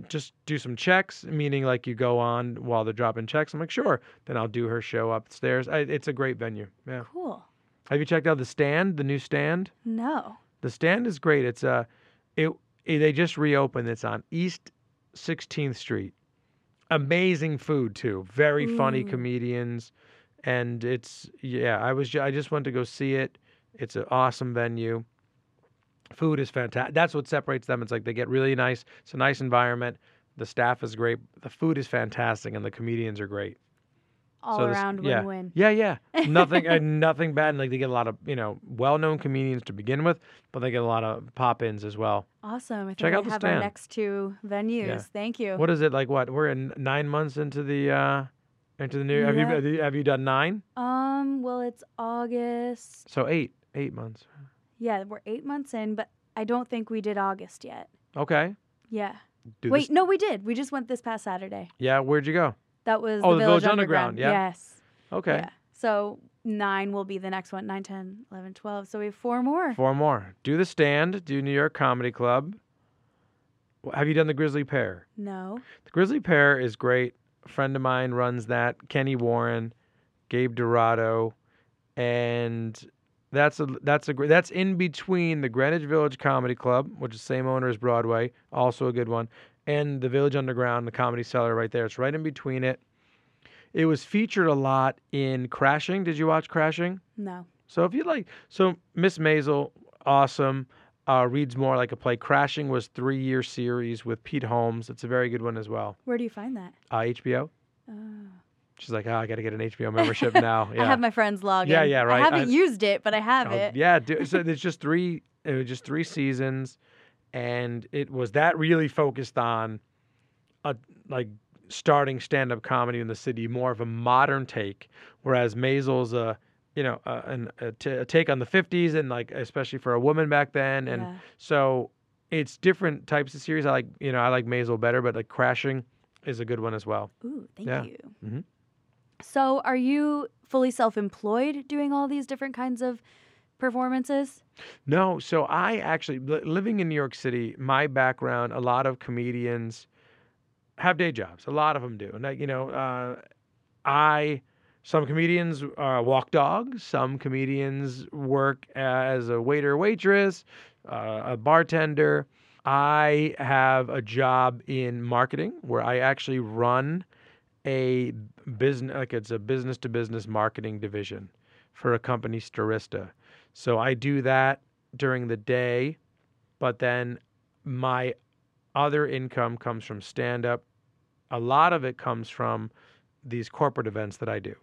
just do some checks, meaning like you go on while they're dropping checks. I'm like, sure. Then I'll do her show upstairs. I, it's a great venue. Yeah. Cool. Have you checked out the stand, the new stand? No. The stand is great. It's uh, it, it they just reopened. It's on East 16th Street. Amazing food too. Very funny comedians, and it's yeah. I was I just went to go see it. It's an awesome venue. Food is fantastic. That's what separates them. It's like they get really nice. It's a nice environment. The staff is great. The food is fantastic, and the comedians are great. All So this- around yeah. win-win. Yeah, yeah. Nothing, uh, nothing bad. And like they get a lot of you know well-known comedians to begin with, but they get a lot of pop-ins as well. Awesome. I think Check out the have our next two venues. Thank you. What is it like? What we're in nine months into the uh into the new. Have you have you done nine? Um, well, it's August. So eight, eight months. Yeah, we're eight months in, but I don't think we did August yet. Okay. Yeah. Do Wait, this- no, we did. We just went this past Saturday. Yeah. Where'd you go? That was Oh, the Village, Underground, yeah? Yes. Okay. Yeah. So nine will be the next one. 9, 10, 11, 12. So we have four more. Four more. Do the stand. Do New York Comedy Club. Wh- Have you done the Grisly Pear? No. The Grisly Pear is great. A friend of mine runs that. Kenny Warren, Gabe Dorado, and that's a that's a that's in between the Greenwich Village Comedy Club, which is same owner as Broadway, also a good one, and the Village Underground, the Comedy Cellar right there. It's right in between it. It was featured a lot in Crashing. Did you watch Crashing? No. So if you like, so Miss Maisel, awesome. Uh, reads more like a play. Crashing was three year series with Pete Holmes. It's a very good one as well. Where do you find that? Uh, HBO. Oh. She's like, oh, I got to get an HBO membership now. Yeah. I have my friends log Yeah, in. yeah, right. I haven't I- used it, but I have Oh, it. yeah. Do, so there's just three. It was just three seasons, and it was that really focused on, a like starting stand up comedy in the city, more of a modern take, whereas Maisel's a you know a, an, a, t- a take on the 50s and like especially for a woman back then, and Yeah. so it's different types of series. I like you know I like Maisel better, but like Crashing is a good one as well. Ooh, thank Yeah. you. Mhm. So, are you fully self-employed doing all these different kinds of performances? No, so I actually living in New York City. My background, a lot of comedians have day jobs. A lot of them do, and I, you know, uh, I some comedians uh, walk dogs. Some comedians work as a waiter, waitress, uh, a bartender. I have a job in marketing where I actually run a business, like it's a business to business marketing division for a company, Starista. So I do that during the day, but then my other income comes from stand up. A lot of it comes from these corporate events that I do.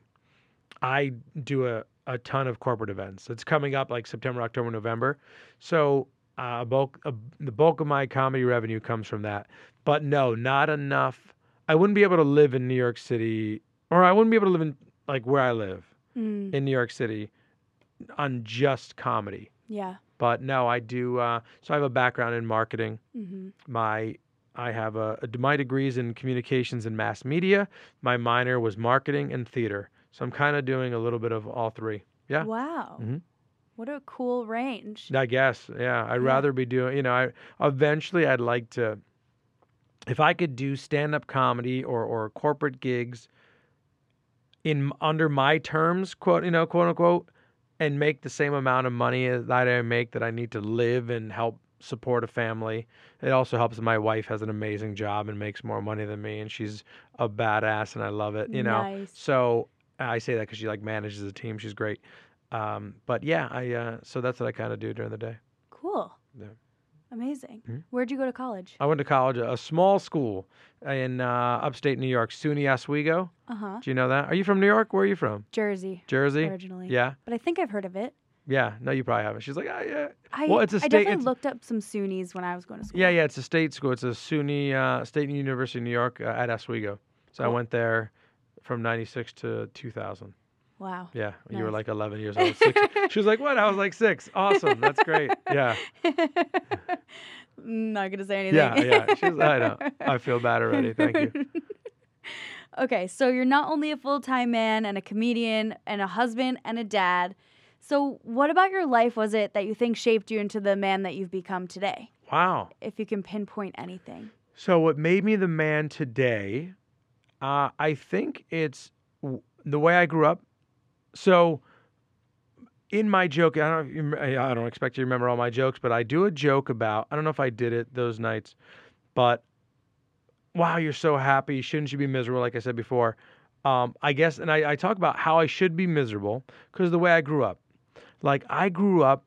I do a, a ton of corporate events. It's coming up like September, October, November. So uh, bulk, uh, the bulk of my comedy revenue comes from that. But no, not enough. I wouldn't be able to live in New York City, or I wouldn't be able to live in like where I live Mm, in New York City on just comedy. yeah. But no, I do. Uh, so I have a background in marketing. hmm My I have a, a my degrees in communications and mass media. My minor was marketing and theater. So I'm kind of doing a little bit of all three. Yeah. Wow. Mhm. What a cool range. I guess. Yeah. I'd Yeah. rather be doing. You know, I eventually I'd like to. If I could do stand up comedy or or corporate gigs. In under my terms, quote you know, quote unquote, and make the same amount of money that I make that I need to live and help support a family. It also helps that my wife has an amazing job and makes more money than me, and she's a badass, and I love it. You know, Nice. so I say that because she like manages the team. She's great. Um, but yeah, I uh, so that's what I kind of do during the day. Cool. Yeah. Amazing. Mhm. Where'd you go to college? I went to college, a small school in uh, upstate New York, SUNY Oswego. Uh huh. Do you know that? Are you from New York? Where are you from? Jersey Jersey. originally. Yeah, But I think I've heard of it. yeah. No, you probably haven't. She's like, ah, yeah, I, Well, it's a I state- I definitely looked up some SUNYs when I was going to school. Yeah, yeah, it's a state school. It's a SUNY uh, State University of New York uh, at Oswego. So I went there from '96 to 2000. Wow. Yeah, you were like 11 years old. Six. she was like, "What?" I was like, six. Awesome, that's great. Yeah, Not gonna say anything. yeah, yeah. She's. I know. I feel bad already. Thank you. okay, so you're not only a full time man and a comedian and a husband and a dad. So, what about your life was it that you think shaped you into the man that you've become today? Wow. If you can pinpoint anything. So what made me the man today? Uh, I think it's w- the way I grew up. So in my joke, I don't, I don't expect you to remember all my jokes, but I do a joke about. I don't know if I did it those nights, but wow, you're so happy. Shouldn't you be miserable? Like I said before, um, I guess, and I, I talk about how I should be miserable because the way I grew up. Like I grew up,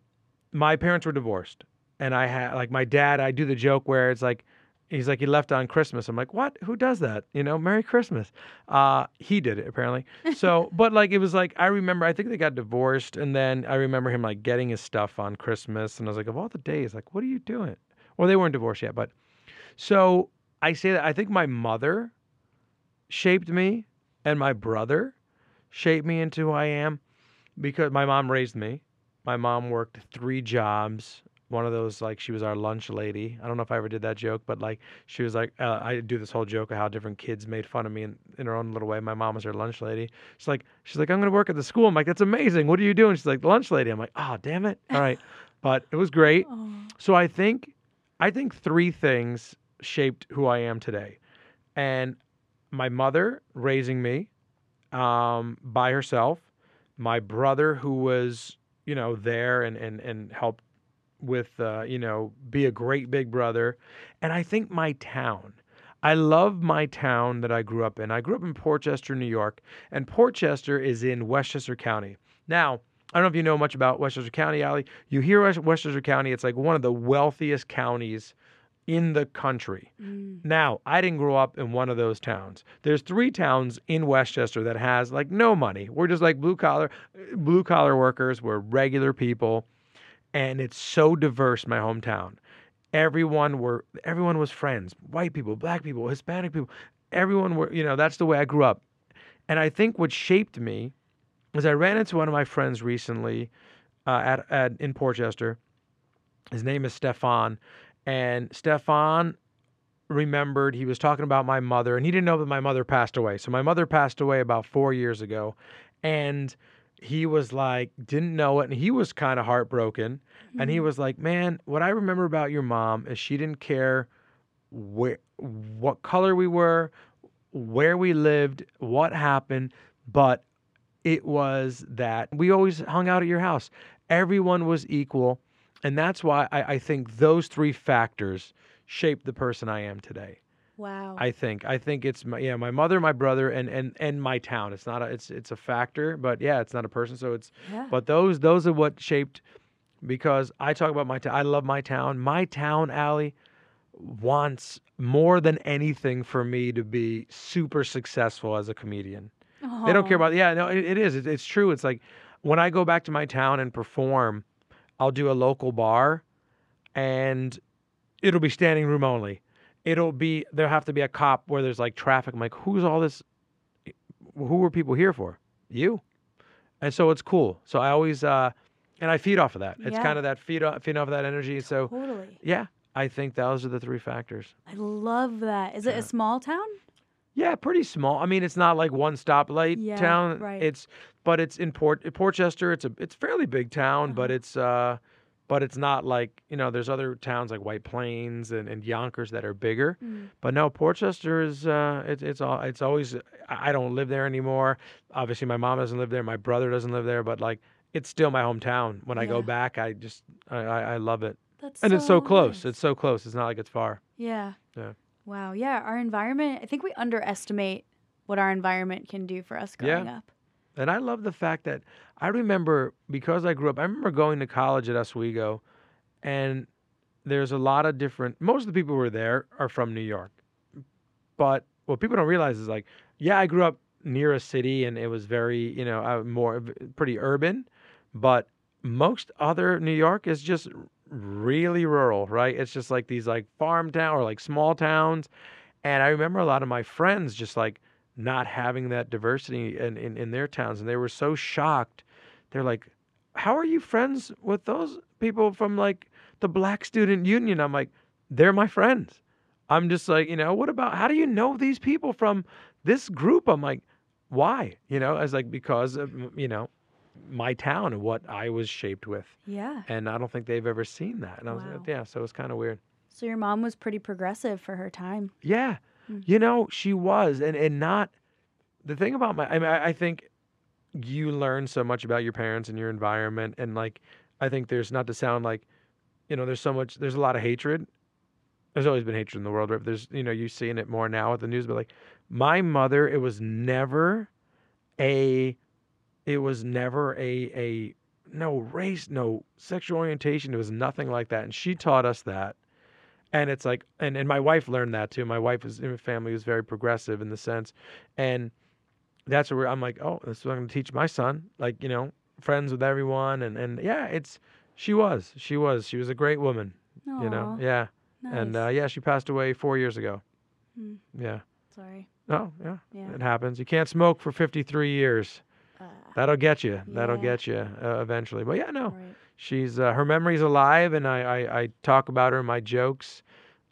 my parents were divorced, and I had like my dad. I do the joke where it's like. He's like he left on Christmas. I'm like, what? Who does that? You know, Merry Christmas. Uh, he did it apparently. So, but like it was like I remember. I think they got divorced, and then I remember him like getting his stuff on Christmas, and I was like, of all the days, like, what are you doing? Well, they weren't divorced yet, but so I say that I think my mother shaped me, and my brother shaped me into who I am because my mom raised me. My mom worked three jobs. One of those, like, she was our lunch lady. I don't know if I ever did that joke, but like, she was like, uh, I do this whole joke of how different kids made fun of me in, in her own little way. My mom was her lunch lady. She's like, she's like, I'm gonna work at the school. I'm like, that's amazing. What are you doing? She's like, lunch lady. I'm like, oh, damn it. All right, but it was great. Oh. So I think, I think three things shaped who I am today, and my mother raising me um, by herself, my brother who was you know there and and and helped with uh, you know be a great big brother, and I think my town. I love my town that I grew up in. I grew up in Port Chester, New York, and Port Chester is in Westchester County. Now, I don't know if you know much about Westchester County, Allie. You hear Westchester County, it's like one of the wealthiest counties in the country. Mm. Now, I didn't grow up in one of those towns. There's three towns in Westchester that has like no money. We're just like blue collar blue collar workers, we're regular people, and it's so diverse my hometown. Everyone were everyone was friends. White people, black people, Hispanic people. Everyone were, you know, that's the way I grew up. And I think what shaped me is I ran into one of my friends recently uh, at, at in Port Chester. His name is Stefan, and Stefan remembered he was talking about my mother, and he didn't know that my mother passed away. So my mother passed away about four years ago, and he was like didn't know it, and he was kind of heartbroken. And he mm-hmm. was like, "Man, what I remember about your mom is she didn't care where, what color we were, where we lived, what happened, but it was that we always hung out at your house. Everyone was equal. And that's why I, I think those three factors shaped the person I am today. Wow. I think. I think it's my yeah, my mother, my brother, and and and my town. It's not a it's it's a factor, but yeah, it's not a person. So it's yeah. but those those are what shaped because I talk about my town. I love my town. My town, Allie, wants more than anything for me to be super successful as a comedian. They don't care about yeah, no, it, it is. It, it's true. It's like when I go back to my town and perform, I'll do a local bar and it'll be standing room only. It'll be there'll have to be a cop where there's like traffic. I'm like, who's all this who were people here for? You. And so it's cool. So I always uh and I feed off of that. It's Yeah. kind of that feed off feed off of that energy. So Totally. yeah, I think those are the three factors. I love that. Is it a small town? Yeah, pretty small. I mean, it's not like one stoplight Yeah, town. right. It's but it's in Port Portchester. It's a it's a fairly big town, but Uh-huh. it's uh but it's not like you know. There's other towns like White Plains and, and Yonkers that are bigger. Mm. But no, Port Chester is uh it's it's all it's always. I don't live there anymore. Obviously, my mom doesn't live there. My brother doesn't live there. But like, it's still my hometown. When I go back, I just I I, I love it, That's and it's so close. nice. It's so close. It's not like it's far. yeah. Yeah. Wow. Yeah. Our environment. I think we underestimate what our environment can do for us Yeah. growing up. And I love the fact that I remember because I grew up, I remember going to college at Oswego, and there's a lot of different, most of the people who were there are from New York. But what people don't realize is like, yeah, I grew up near a city and it was very, you know, uh, more pretty urban, but most other New York is just really rural, right? It's just like these like farm town or like small towns. And I remember a lot of my friends just like not having that diversity in, in, in their towns. And they were so shocked. They're like, How are you friends with those people from like the Black Student Union? I'm like, They're my friends. I'm just like, you know, what about how do you know these people from this group? I'm like, why? You know, I was like, because of, you know, my town and what I was shaped with. Yeah. And I don't think they've ever seen that. And I was Wow. like, yeah, so it was kind of weird. So your mom was pretty progressive for her time. Yeah. Mm. you know she was, and and not the thing about my. I mean, I, I think you learn so much about your parents and your environment, and like I think there's not to sound like, you know, there's so much. There's a lot of hatred. There's always been hatred in the world, right? But there's you know you seeing it more now with the news, but like my mother, it was never a, it was never a a no race, no sexual orientation. It was nothing like that, and she taught us that and it's like and, and my wife learned that too my wife is in a family was very progressive in the sense and that's where i'm like oh this is what i'm going to teach my son like you know friends with everyone and and yeah it's she was she was she was a great woman you know yeah nice. and uh, yeah she passed away four years ago Hmm. yeah Sorry. oh yeah Yeah. it happens you can't smoke for 53 years Uh, that'll get you that'll get you uh, eventually but yeah no right. She's uh, her memory's alive and I, I i talk about her in my jokes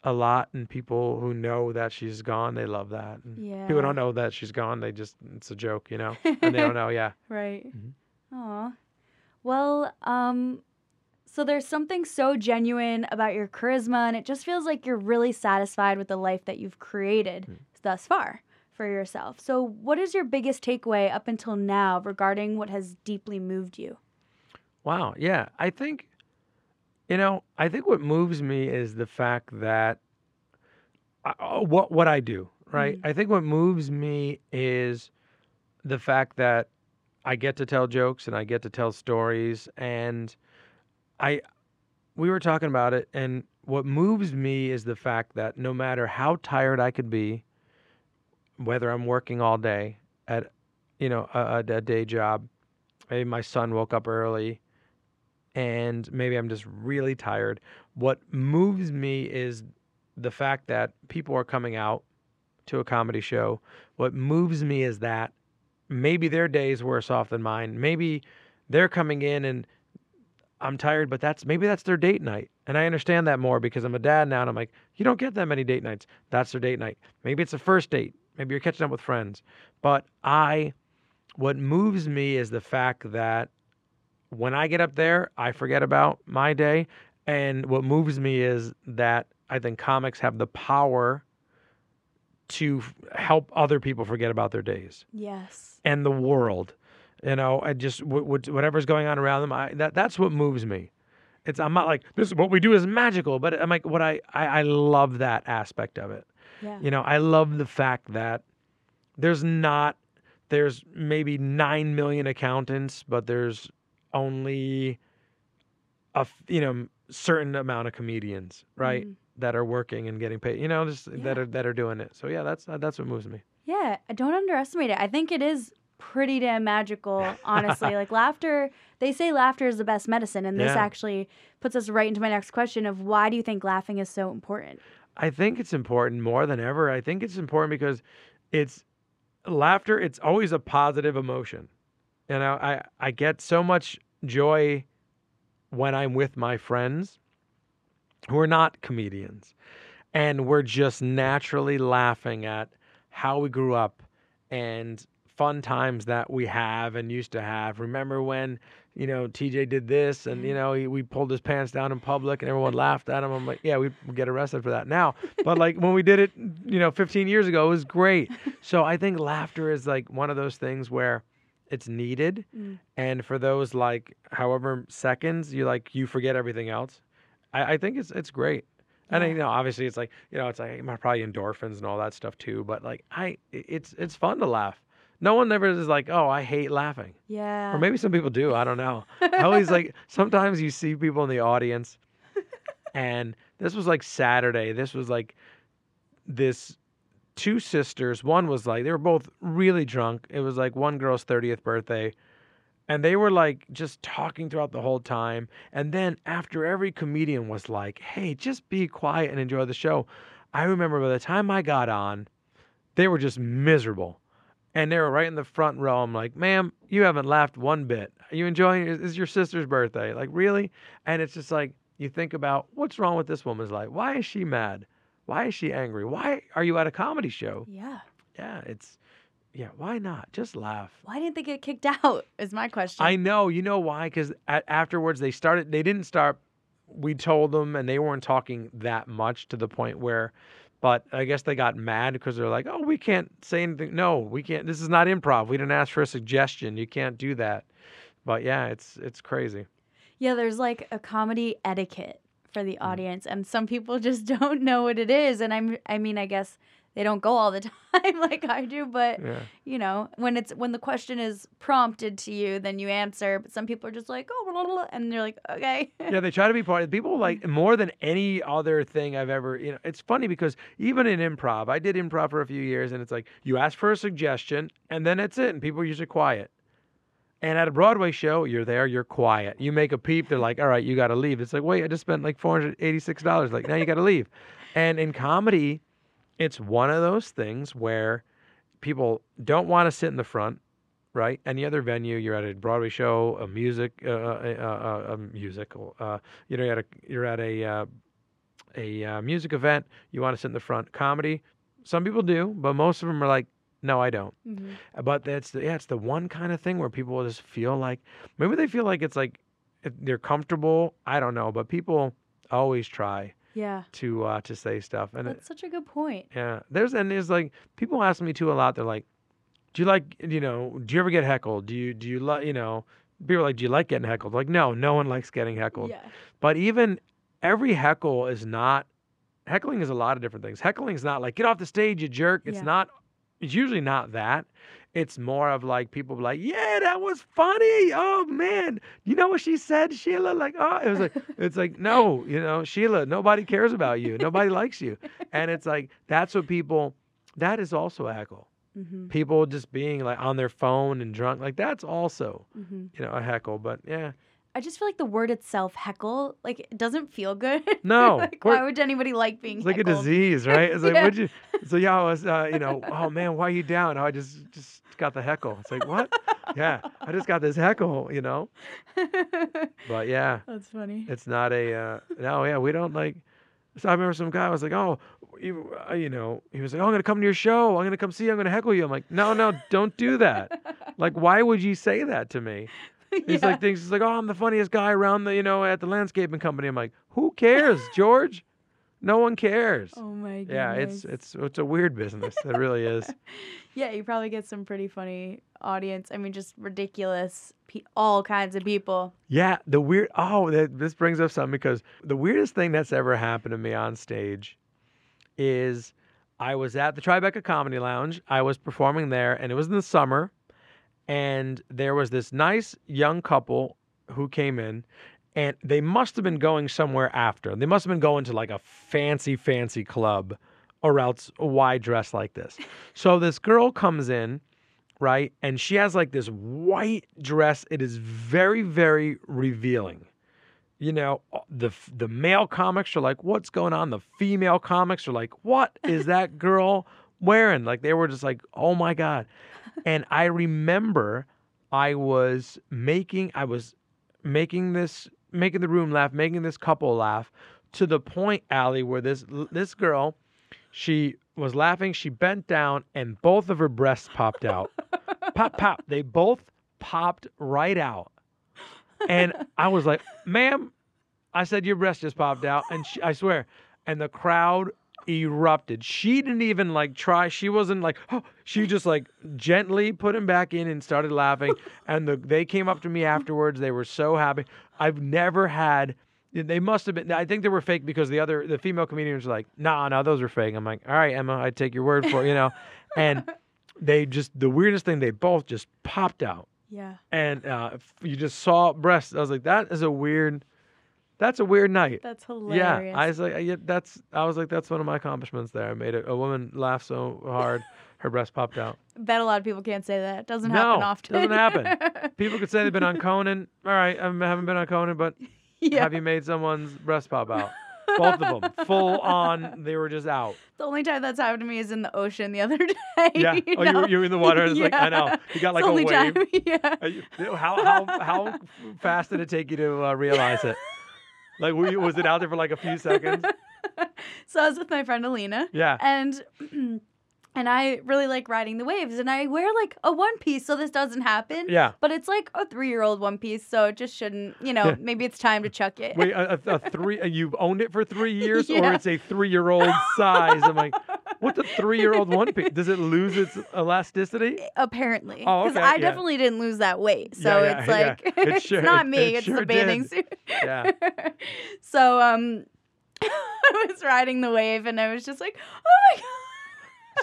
a lot and people who know that she's gone they love that and Yeah. people don't know that she's gone they just it's a joke you know and they don't know yeah Right. Mhm. Aw. Well, um, so there's something so genuine about your charisma, and it just feels like you're really satisfied with the life that you've created Mm. thus far for yourself. So, what is your biggest takeaway up until now regarding what has deeply moved you? Wow yeah i think you know i think what moves me is the fact that I, uh, what what i do right Mhm. i think what moves me is the fact that i get to tell jokes and i get to tell stories and i we were talking about it and what moves me is the fact that no matter how tired i could be whether i'm working all day at you know a a day job maybe my son woke up early and maybe i'm just really tired what moves me is the fact that people are coming out to a comedy show what moves me is that maybe their day is worse off than mine maybe they're coming in and I'm tired, but that's maybe that's their date night. And I understand that more because I'm a dad now and I'm like, you don't get that many date nights. That's their date night. Maybe it's a first date. Maybe you're catching up with friends. But I what moves me is the fact that when I get up there, I forget about my day. And what moves me is that I think comics have the power to f- help other people forget about their days Yes. and the world. You know, I just wh- wh- whatever's going on around them. I, that that's what moves me. It's I'm not like this is what we do is magical, but I'm like what I, I I love that aspect of it. Yeah. You know, I love the fact that there's not there's maybe nine million accountants, but there's only a you know certain amount of comedians, right, Mhm. that are working and getting paid. You know, just that are that are doing it. So yeah, that's that's what moves me. Yeah, I don't underestimate it. I think it is pretty damn magical, honestly. like laughter, they say laughter is the best medicine, and this Yeah. actually puts us right into my next question of why do you think laughing is so important? I think it's important more than ever. I think it's important because it's laughter, it's always a positive emotion. You know, I, I get so much joy when I'm with my friends who are not comedians. And we're just naturally laughing at how we grew up and fun times that we have and used to have. Remember when, you know, TJ did this and, you mm. know, he, we pulled his pants down in public and everyone laughed at him. I'm like, yeah, we'd get arrested for that now. But like when we did it, you know, 15 years ago, it was great. So I think laughter is like one of those things where it's needed. Mm. And for those like however seconds, you like, you forget everything else. I, I think it's, it's great. And Yeah. you know, obviously, it's like you know, it's like probably endorphins and all that stuff too. But like, I, it's it's fun to laugh. No one ever is like, oh, I hate laughing. Yeah. Or maybe some people do. I don't know. I always like sometimes you see people in the audience, and this was like Saturday. This was like this two sisters. One was like they were both really drunk. It was like one girl's thirtieth birthday, and they were like just talking throughout the whole time. And then after every comedian was like, "Hey, just be quiet and enjoy the show," I remember by the time I got on, they were just miserable and they were right in the front row. I'm like, ma'am, you haven't laughed one bit. Are you enjoying it? It's your sister's birthday. Like, really? And it's just like, you think about what's wrong with this woman's life? Why is she mad? Why is she angry? Why are you at a comedy show? yeah. Yeah, it's, yeah, why not? Just laugh. Why didn't they get kicked out? Is my question. I know. You know why? Because afterwards they started, they didn't start we told them, and they weren't talking that much to the point where. But I guess they got mad because they're like, "Oh, we can't say anything. No, we can't. This is not improv. We didn't ask for a suggestion. You can't do that." But yeah, it's it's crazy. Yeah, there's like a comedy etiquette for Mm. the audience, and some people just don't know what it is. And I'm, I mean, I guess they don't go all the time like I do, but Yeah. you know, when it's when the question is prompted to you, then you answer. But some people are just like, oh, blah, blah, blah," and they're like, okay. yeah, they try to be part of people like more than any other thing I've ever, you know, it's funny because even in improv, I did improv for a few years and it's like you ask for a suggestion and then that's it and people are usually quiet. And at a Broadway show, you're there, you're quiet. You make a peep, they're like, "All right, you got to leave." It's like, "Wait, I just spent like $486." Like, "Now you got to leave." And in comedy, it's one of those things where people don't want to sit in the front right? Any other venue, you're at a Broadway show, a music, uh, a, a, a musical, uh, you know, you're at a, you're at a, uh, a uh, music event, you want to sit in the front. Comedy, some people do, but most of them are like, no, I don't. Mhm. But that's the, yeah, it's the one kind of thing where people just feel like maybe they feel like it's like they're comfortable. I don't know, but people always try Yeah, to uh, to say stuff, and it, that's such a good point. yeah, there's and there's like people ask me too a lot. They're like, "Do you like you know? Do you ever get heckled? Do you do you like you know?" People are like, "Do you like getting heckled?" Like, no, no one likes getting heckled. Yeah, But even every heckle is not heckling is a lot of different things. Heckling is not like get off the stage, you jerk. It's Yeah. not. It's usually not that. It's more of like people be like, yeah, that was funny. Oh man, you know what she said, Sheila? Like, oh, it was like, it's like, no, you know, Sheila, nobody cares about you. Nobody likes you, and it's like that's what people. That is also a heckle. hmm People just being like on their phone and drunk, like that's also hmm you know a heckle. But yeah, I just feel like the word itself, heckle, like it doesn't feel good. No, like why would anybody like being It's like a disease, right? It's like, Yeah. would you? So yeah, I was, uh, you know, oh man, why are you down? Oh, I just just got the heckle. It's like what? yeah, I just got this heckle, you know. But yeah, That's funny. it's not a uh, no. Yeah, we don't like. So I remember some guy was like, oh, you, uh, you know, he was like, oh, I'm gonna come to your show. I'm gonna come see you. I'm gonna heckle you. I'm like, no, no, don't do that. Like, why would you say that to me? He's Yeah. like thinks he's like, oh, I'm the funniest guy around the, you know, at the landscaping company. I'm like, who cares, George? No one cares. oh my god. Yeah, it's it's it's a weird business. It really is. Yeah, you probably get some pretty funny audience. I mean, just ridiculous, pe- all kinds of people. Yeah, the weird. Oh, that, this brings up something because the weirdest thing that's ever happened to me on stage is I was at the Tribeca Comedy Lounge. I was performing there, and it was in the summer. And there was this nice young couple who came in, and they must have been going somewhere after. They must have been going to like a fancy, fancy club, or else why dress like this? So this girl comes in, right? And she has like this white dress. It is very, very revealing. You know, uh, the the male comics are like, "What's going on?" The female comics are like, "What is that girl wearing?" Like they were just like, "Oh my god!" And I remember I was making, I was making this, making the room laugh, making this couple laugh, to the point, Allie, where this this girl, she was laughing. She bent down, and both of her breasts popped out. pop, pop. They both popped right out. And I was like, ma'am, I said, your breast just popped out. And she, I swear, and the crowd erupted. She didn't even like try. She wasn't like, oh, she just like gently put him back in and started laughing. And the, they came up to me afterwards. They were so happy. I've never had. They must have been. I think they were fake because the other, the female comedians were like, "Nah, no, those are fake." I'm like, "All right, Emma, I take your word for it," you know. And they just the weirdest thing. They both just popped out Yeah. and uh, you just saw breasts. I was like, that is a weird. That's a weird night. That's hilarious. Yeah. I was like, yeah, that's. I was like, that's one of my accomplishments there. I made a, a woman laugh so hard, her breast popped out. bet a lot of people can't say that. Doesn't No, happen often. doesn't happen. People could say they've been on Conan. All right, I haven't been on Conan, but yeah. have you made someone's breast pop out? Both of them, full on. They were just out. The only time that's happened to me is in the ocean the other day. Yeah. you Oh, you were, know? you were in the water. It's like I know. You got like a wave. time. Yeah. You- how how how fast did it take you to uh, realize it? Like, were you, was it out there for like a few seconds? so I was with my friend Alina, Yeah. and and I really like riding the waves, and I wear like a one piece, so this doesn't happen. Yeah. But it's like a three year old one piece, so it just shouldn't. You know, maybe it's time to chuck it. Wait, a, a, a three? uh, You've owned it for three years, or it's a three-year-old size? I'm like, what's a three-year-old one piece? Does it lose its elasticity? Apparently, Oh, because okay, I yeah. definitely didn't lose that weight, so yeah, it's yeah. like It it's sure- not it- me, it it's sure the bathing did. suit. Yeah. so um, I was riding the wave, and I was just like, oh my god.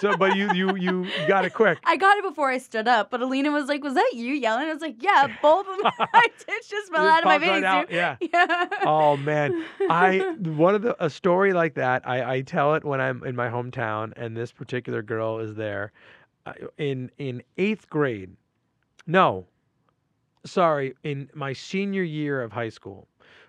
So, but you you you got it quick. I got it before I stood up, but Alina was like, "Was that you yelling?" I was like, "Yeah, both of my tits just fell out of my popped right bathing suit." yeah. yeah. Oh man, I one of the a story like that. I I tell it when I'm in my hometown, and this particular girl is there, uh, in in eighth grade. No, sorry, in my senior year of high school.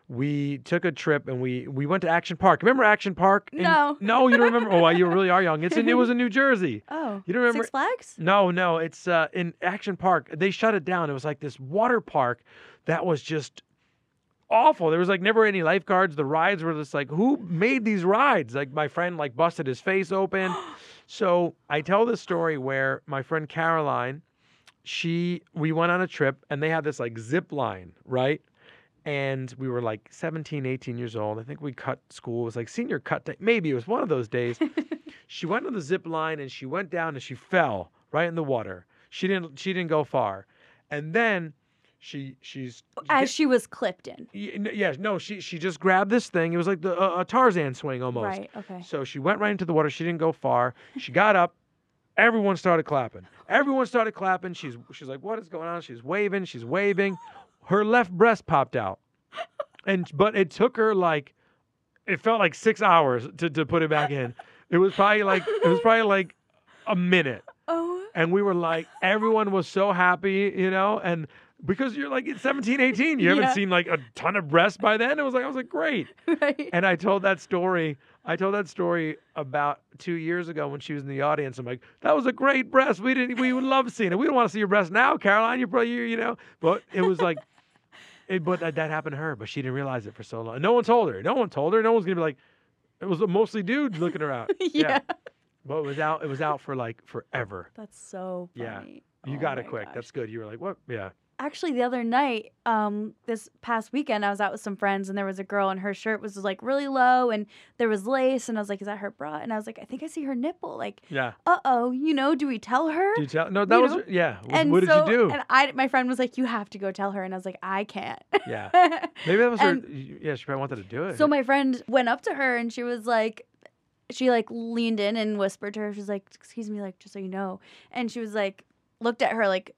We took a trip and we we went to Action Park. Remember Action Park? In- No. no, you don't remember. Oh, you really are young. It's in, it was in New Jersey. Oh, You don't remember? Six Flags? No, no, it's uh, in Action Park. They shut it down. It was like this water park that was just awful. There was like never any lifeguards. The rides were just like, who made these rides? Like my friend like busted his face open. so I tell this story where my friend Caroline, she we went on a trip and they had this like zip line, right? And we were like 17, 18 years old. I think we cut school. It was like senior cut day. Maybe it was one of those days. she went on the zip line and she went down and she fell right in the water. She didn't she didn't go far. And then she she's As she was clipped in. Y- n- Yes, no, she she just grabbed this thing. It was like the uh, a Tarzan swing almost. Right. Okay. So she went right into the water. She didn't go far. She got up. Everyone started clapping. Everyone started clapping. She's she's like, "What is going on?" She's waving. She's waving. Her left breast popped out, and but it took her like, it felt like six hours to to put it back in. It was probably like it was probably like a minute. Oh. and we were like everyone was so happy you know? And because you're like it's 17 18 you haven't seen like a ton of breasts by then? It was like i was like great. Right. and i told that story i told that story about two years ago when she was in the audience. I'm like that was a great breast. We didn't we would love seeing it. We don't want to see your breast now caroline. You're probably you, you know? But it was like it, but that, that happened to her but she didn't realize it for so long no one told her no one told her no one's gonna be like it was mostly dudes looking her out yeah. but it was out it was out for like forever That's so Yeah. you Oh got it quick. gosh. That's good. You were like, what? Yeah. Actually, the other night, um, this past weekend, I was out with some friends, and there was a girl, and her shirt was like really low, and there was lace, and I was like, "Is that her bra?" And I was like, "I think I see her nipple." Like, Yeah. uh oh, you know, do we tell her? Did you tell? No, that You was know? yeah. And what did you do? And I, my friend was like, "You have to go tell her," and I was like, "I can't." yeah. Maybe that was her. Yeah, she probably wanted to do it. So my friend went up to her and she was like, she like leaned in and whispered to her. She was like, "Excuse me, like just so you know," and she was like, looked at her like,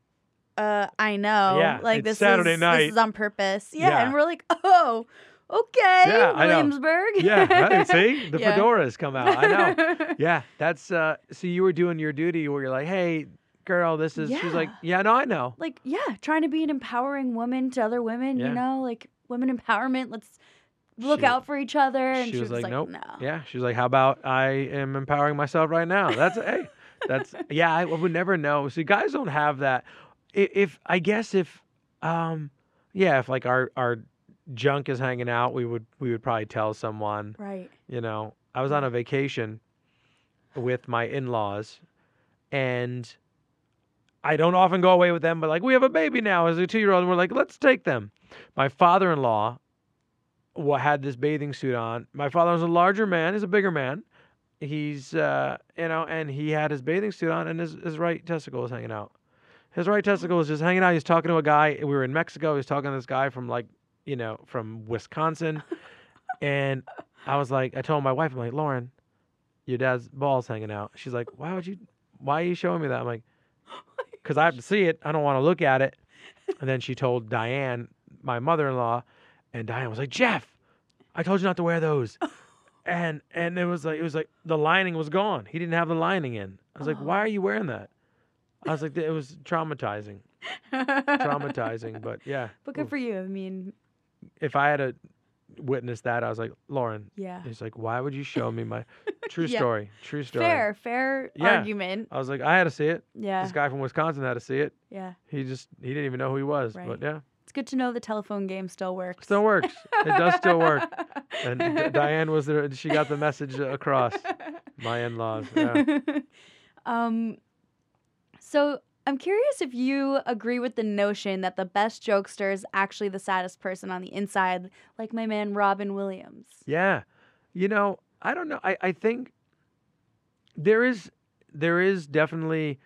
"Uh, I know, Yeah, like this Saturday is night. this is on purpose." Yeah, Yeah. and we're like, "Oh, okay, Yeah, Williamsburg." yeah. right, See, the Yeah. fedoras come out. I know. Yeah, that's. uh So you were doing your duty where you're like, hey, girl, this is. She's like, Yeah. yeah, no, I know. like yeah, trying to be an empowering woman to other women. Yeah. You know, like women empowerment. Let's look She- out for each other. And she, she, was, like, nope. "No." Yeah, she was like, how about I am empowering myself right now? That's hey, that's yeah. I would never know. See, guys don't have that. I- If I guess if, um, yeah, if like our our junk is hanging out, we would we would probably tell someone. Right. You know, I was on a vacation with my in-laws, and I don't often go away with them, but like we have a baby now as a two-year-old, and we're like, let's take them. My father-in-law had this bathing suit on. My father was a larger man; he's a bigger man. He's, uh, you know, and he had his bathing suit on, and his, his right testicle was hanging out. His right testicle was just hanging out. He was talking to a guy. We were in Mexico. He was talking to this guy from like, you know, from Wisconsin, and I was like, I told my wife, I'm like, Lauren, your dad's balls hanging out. She's like, why would you? Why are you showing me that? I'm like, because I have to see it. I don't want to look at it. And then she told Diane, my mother-in-law, and Diane was like, Jeff, I told you not to wear those. And and it was like it was like the lining was gone. He didn't have the lining in. I was like, why are you wearing that? I was like, it was traumatizing, traumatizing. But yeah, But good for you. I mean, if I had to witness that, I was like, Lauren. yeah. He's like, why would you show me my true Yeah. story? True story. Fair, fair Yeah. argument. I was like, I had to see it. Yeah. This guy from Wisconsin had to see it. Yeah. He just he didn't even know who he was. Right. But yeah, It's good to know the telephone game still works. still works. it does still work. And D- Diane was there. She got the message across. My in-laws. Yeah. Um, so I'm curious if you agree with the notion that the best jokester is actually the saddest person on the inside, like my man Robin Williams. Yeah. You know, I don't know. I, I think there is there is definitely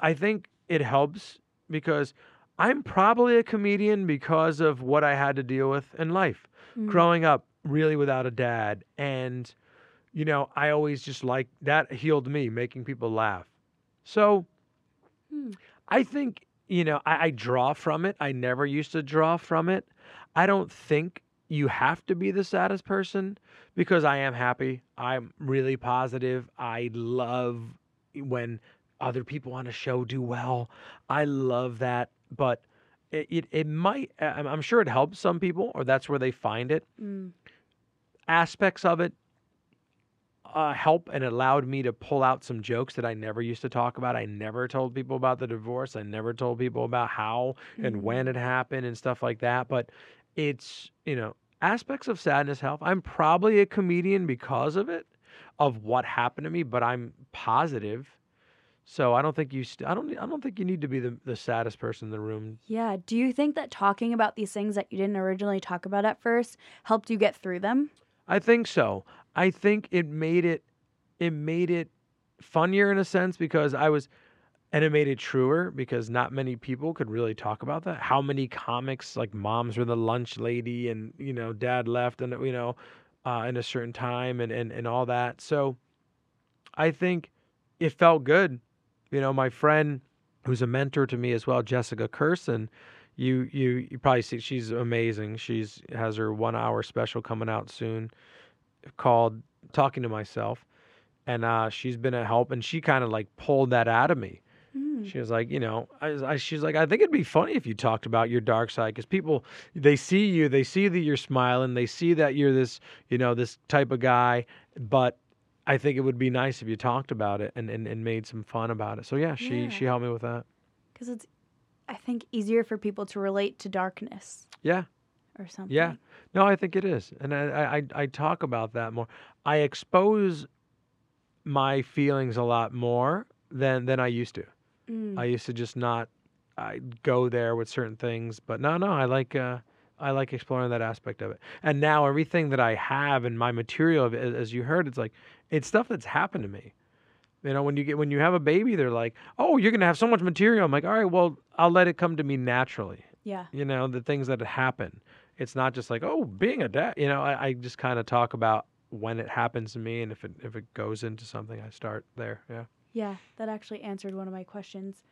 I think it helps because I'm probably a comedian because of what I had to deal with in life. Mm. Growing up really without a dad and you know, I always just like that healed me, making people laugh. So Hmm. I think, you know, I, I draw from it. I never used to draw from it. I don't think you have to be the saddest person because I am happy. I'm really positive. I love when other people on a show do well. I love that. But it, it, it might, I'm sure it helps some people, or that's where they find it. Mm. Aspects of it uh, help and allowed me to pull out some jokes that I never used to talk about. I never told people about the divorce. I never told people about how and when it happened and stuff like that. But it's, you know, aspects of sadness help. I'm probably a comedian because of it, of what happened to me, but I'm positive. So I don't think you. St- I don't. I don't think you need to be the, the saddest person in the room. Yeah. Do you think that talking about these things that you didn't originally talk about at first helped you get through them? I think so. I think it made it it made it funnier in a sense because I was and it made it truer because not many people could really talk about that. How many comics like moms were the lunch lady and you know dad left and you know uh, in a certain time and, and and all that. So I think it felt good. You know, my friend who's a mentor to me as well, Jessica Kirson, you you you probably see she's amazing. She's has her one hour special coming out soon called Talking to Myself. And uh, she's been a help, and she kind of like pulled that out of me. Mm. She was like, you know, I, I, she's like, I think it'd be funny if you talked about your dark side because people, they see you, they see that you're smiling, they see that you're this, you know, this type of guy. But I think it would be nice if you talked about it and, and, and made some fun about it. So yeah, she Yeah. she helped me with that. Because it's, I think, easier for people to relate to darkness Yeah, or something. yeah. No, I think it is, and I I, I- talk about that more. I expose my feelings a lot more than than I used to. Mm. I used to just not I go there with certain things, but no, no, I like uh, I like exploring that aspect of it. And now everything that I have in my material, as you heard, it's like it's stuff that's happened to me. You know, when you get when you have a baby, they're like, "Oh, you're gonna have so much material." I'm like, "All right, well, I'll let it come to me naturally." yeah. You know, the things that happen. It's not just like, "Oh, being a dad." You know, I, I just kind of talk about when it happens to me, and if it if it goes into something, I start there. Yeah. Yeah, that actually answered one of my questions.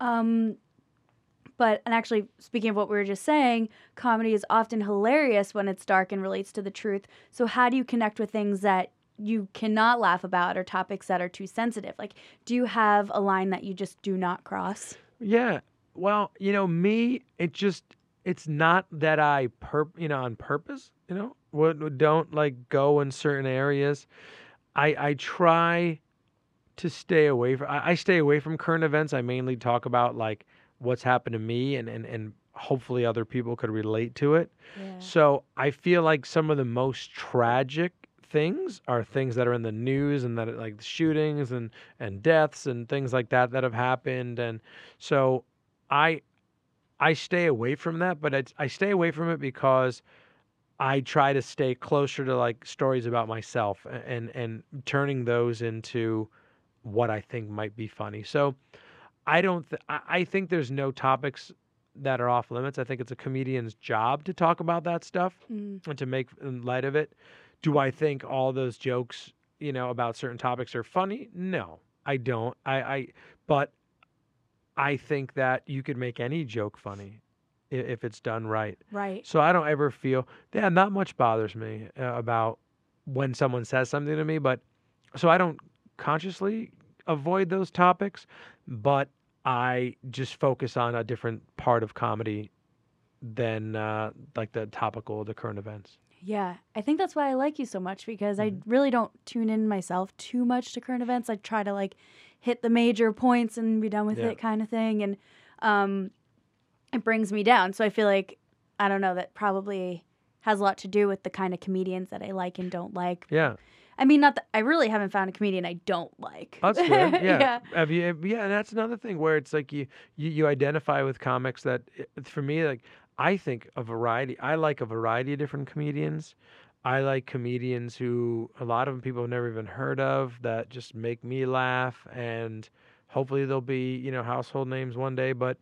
Um, but, and actually, speaking of what we were just saying, comedy is often hilarious when it's dark and relates to the truth. So, how do you connect with things that you cannot laugh about or topics that are too sensitive? Like, do you have a line that you just do not cross? Yeah. Well, you know, me, it just it's not that I perp, you know, on purpose, you know, would don't like go in certain areas. I I try to stay away from I, I stay away from current events. I mainly talk about like what's happened to me and and and hopefully other people could relate to it. Yeah. So I feel like some of the most tragic things are things that are in the news and that like shootings and and deaths and things like that that have happened and so I I stay away from that but it's, I stay away from it because I try to stay closer to like stories about myself and and turning those into what I think might be funny. So I don't th- I, I think there's no topics that are off limits. I think it's a comedian's job to talk about that stuff Mm, and to make light of it. Do I think all those jokes, you know, about certain topics are funny? No, I don't. I, I but I think that you could make any joke funny if it's done right. right. So I don't ever feel yeah, not much bothers me uh, about when someone says something to me, but so I don't consciously avoid those topics, but I just focus on a different part of comedy than uh, like the topical, the current events. Yeah, I think that's why I like you so much because I Mhm. really don't tune in myself too much to current events. I try to like hit the major points and be done with Yeah. it kind of thing and um it brings me down. So I feel like I don't know that probably has a lot to do with the kind of comedians that I like and don't like. Yeah, I mean, not that I really haven't found a comedian I don't like. That's good. Yeah. yeah. Have you? Yeah, and that's another thing where it's like you, you you identify with comics that for me like I think a variety. I like a variety of different comedians. I like comedians who a lot of them people have never even heard of that just make me laugh and hopefully they'll be, you know, household names one day, but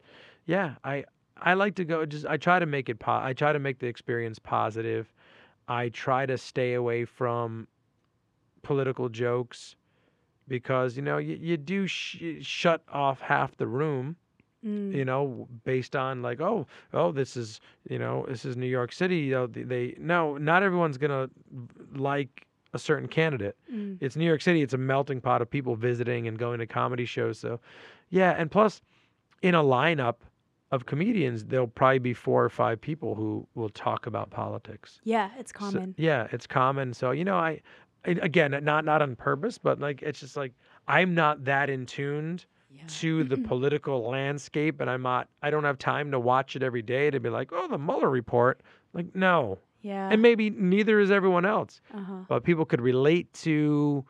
yeah, I I like to go just I try to make it po- I try to make the experience positive. I try to stay away from political jokes because you know you, you do sh- shut off half the room Mm. you know based on like oh oh this is you know this is new york city you know, they, no not everyone's gonna like a certain candidate Mm. it's new york city it's a melting pot of people visiting and going to comedy shows so yeah and plus in a lineup of comedians there'll probably be four or five people who will talk about politics Yeah, it's so- common. yeah, it's common. So you know, I, I again not not on purpose, but like it's just like I'm not that in tuned yeah. to the political landscape, and I'm not. I don't have time to watch it every day to be like, oh, the Mueller report. Like no, Yeah. and maybe neither is everyone else. uh-huh. But people could relate to,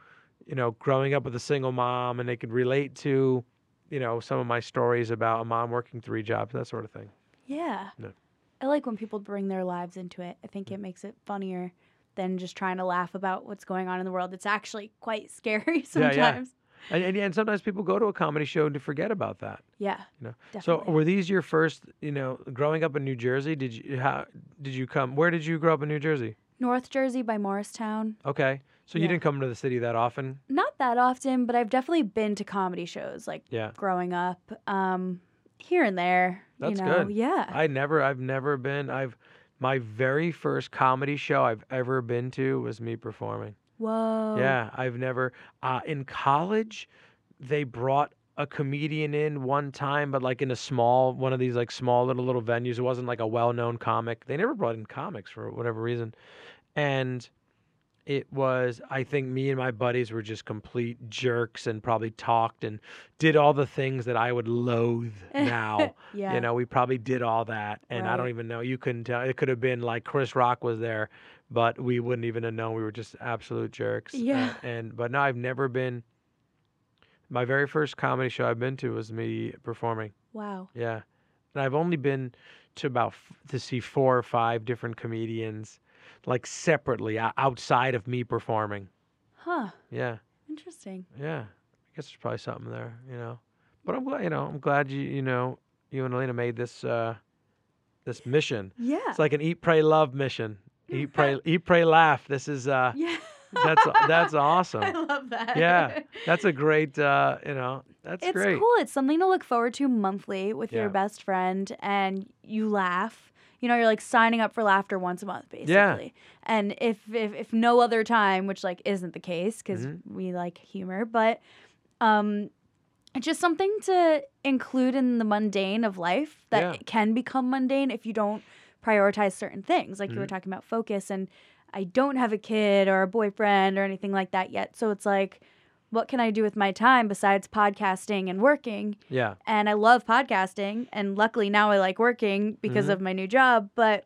you know, growing up with a single mom, and they could relate to, you know, some of my stories about a mom working three jobs, that sort of thing. Yeah. No. I like when people bring their lives into it. I think it makes it funnier than just trying to laugh about what's going on in the world. It's actually quite scary sometimes. Yeah, yeah. And, and and sometimes people go to a comedy show to forget about that. Yeah. You know. Definitely. So were these your first, you know, growing up in New Jersey? Did you how did you come? Where did you grow up in New Jersey? North Jersey by Morristown. Okay. So you didn't come to the city that often? Not that often, but I've definitely been to comedy shows like Yeah. growing up. Um here and there. That's you know. good. Yeah. I never I've never been I've my very first comedy show I've ever been to was me performing. Whoa. Yeah, I've never uh in college they brought a comedian in one time but like in a small one of these like small little little venues. It wasn't like a well-known comic. They never brought in comics for whatever reason. And it was i think me and my buddies were just complete jerks and probably talked and did all the things that i would loathe now. Yeah. you know we probably did all that and i don't even know. You couldn't tell. It could have been like chris rock was there but we wouldn't even have known we were just absolute jerks Uh, Yeah. and but no i've never been my very first comedy show i've been to was me performing Wow. yeah and i've only been to about f- to see four or five different comedians like separately o- outside of me performing Huh. yeah Interesting. yeah i guess there's probably something there you know but i'm glad you know i'm glad you you know you and elena made this uh this mission Yeah. it's like an eat pray love mission eat pray eat pray laugh this is uh yeah. that's that's awesome I love that. yeah that's a great uh you know that's it's great cool. It's something to look forward to monthly with Yeah. your best friend, and you laugh. You know, you're like signing up for laughter once a month, basically. Yeah. And if if if no other time, which like isn't the case because Mhm. we like humor, but um, it's just something to include in the mundane of life that Yeah. can become mundane if you don't prioritize certain things. Like you were Mhm. talking about focus, and I don't have a kid or a boyfriend or anything like that yet. So it's like, what can I do with my time besides podcasting and working? yeah And I love podcasting, and luckily now I like working because Mhm. of my new job. But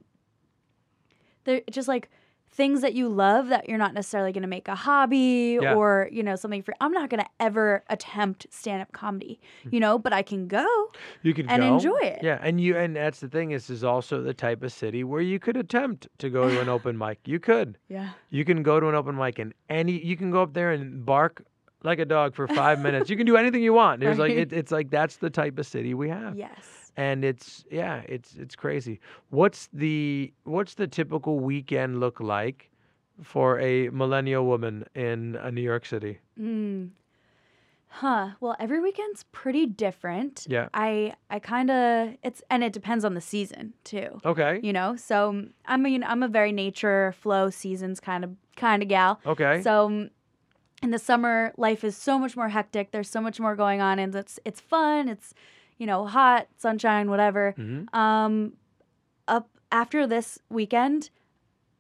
they're just like things that you love that you're not necessarily going to make a hobby Yeah. or you know something for. I'm not going to ever attempt stand up comedy, Mm. you know, but I can go. you can and go. enjoy it. yeah and you and that's the thing is is also the type of city where you could attempt to go to an open mic you could Yeah. you can go to an open mic and any you can go up there and bark like a dog for five minutes you can do anything you want there's like it, it's like that's the type of city we have Yes. And it's yeah it's it's crazy what's the what's the typical weekend look like for a millennial woman in uh, new york city Mm. Huh. Well, every weekend's pretty different. Yeah. I I kind of it's and it depends on the season too. okay You know. So I mean, I'm a very nature flow seasons kind of kind of gal. okay So mm, in the summer, life is so much more hectic. There's so much more going on, and it's it's fun. It's you know hot, sunshine, whatever. Mhm. Um, up after this weekend,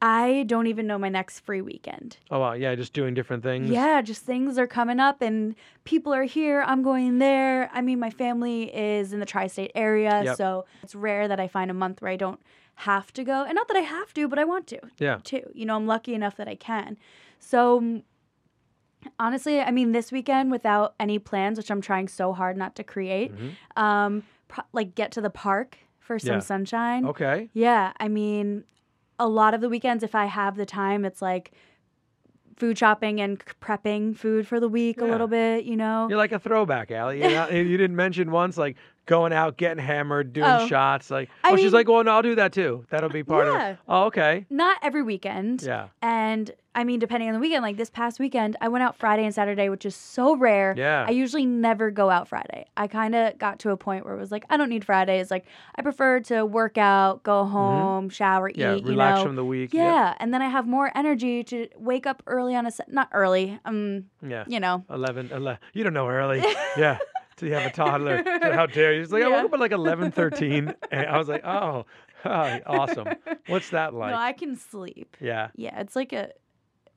I don't even know my next free weekend. oh wow yeah just doing different things Yeah, just things are coming up and people are here. I'm going there. I mean, my family is in the tri state area. Yep. So it's rare that I find a month where I don't have to go. And not that I have to, but I want to yeah too. You know, I'm lucky enough that I can. So Honestly, I mean, this weekend without any plans, which I'm trying so hard not to create, Mhm. um, pro- like get to the park for some Yeah. sunshine. Okay. Yeah, I mean, a lot of the weekends, if I have the time, it's like food shopping and prepping food for the week a little bit, you know? You're like a throwback, Allie. Not, you didn't mention once like going out, getting hammered, doing Oh. shots. Like, I oh, she's mean- like, well, no, I'll do that too. That'll be part of Yeah. it. Oh, okay. Not every weekend. Yeah. And I mean, depending on the weekend, like this past weekend, I went out Friday and Saturday, which is so rare. Yeah. I usually never go out Friday. I kind of got to a point where it was like, I don't need Fridays. Like, I prefer to work out, go home, shower, Mm-hmm. Yeah. eat, relax you know. from the week. yeah. And then I have more energy to wake up early on a, Sa- not early, um, Yeah. you know, 11, 11. You don't know early. yeah. So you have a toddler. How dare you? She's like, I woke up at like 11, 13. And I was like, oh, awesome. What's that like? no, I can sleep. yeah. Yeah, it's like a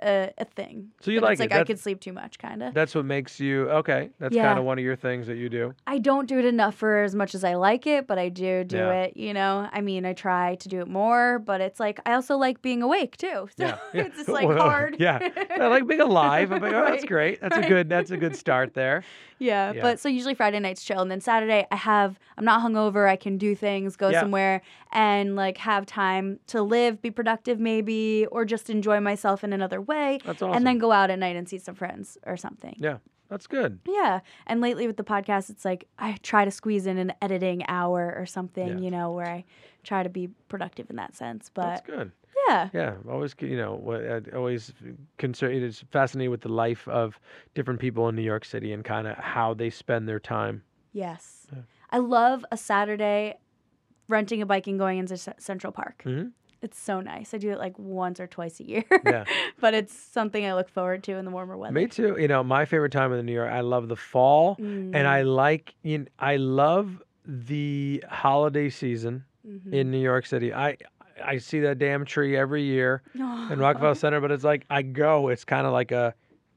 a, a thing. So you But like it's it. like I could sleep too much, kind of. That's what makes you okay. That's Yeah. kind of one of your things that you do. I don't do it enough for as much as I like it, but I do do Yeah. it. You know, I mean, I try to do it more, but it's like I also like being awake too. So Yeah, it's just like hard. yeah. I like being alive. I'm like, oh, that's great. That's a good. That's a good start there. Yeah, Yeah. But so usually Friday nights chill, and then Saturday I have I'm not hungover. I can do things, go Yeah. somewhere, and like have time to live, be productive maybe, or just enjoy myself in another way, That's awesome. and then go out at night and see some friends or something. yeah, that's good. Yeah. And lately with the podcast, it's like I try to squeeze in an editing hour or something, Yeah. you know, where I try to be productive in that sense. But That's good. Yeah. Yeah, always you know what I always concerned. It's fascinated with the life of different people in New York City and kind of how they spend their time. Yes. Yeah. I love a Saturday renting a bike and going into C- Central Park. Mhm. It's so nice. I do it like once or twice a year. Yeah. but it's something I look forward to in the warmer weather. Me too. You know, my favorite time in New York. I love the fall, and Mm, I like. You know, I love the holiday season mhm. in New York City. I I see that damn tree every year. in Oh. Rockefeller Center, but it's like I go. It's kind of like a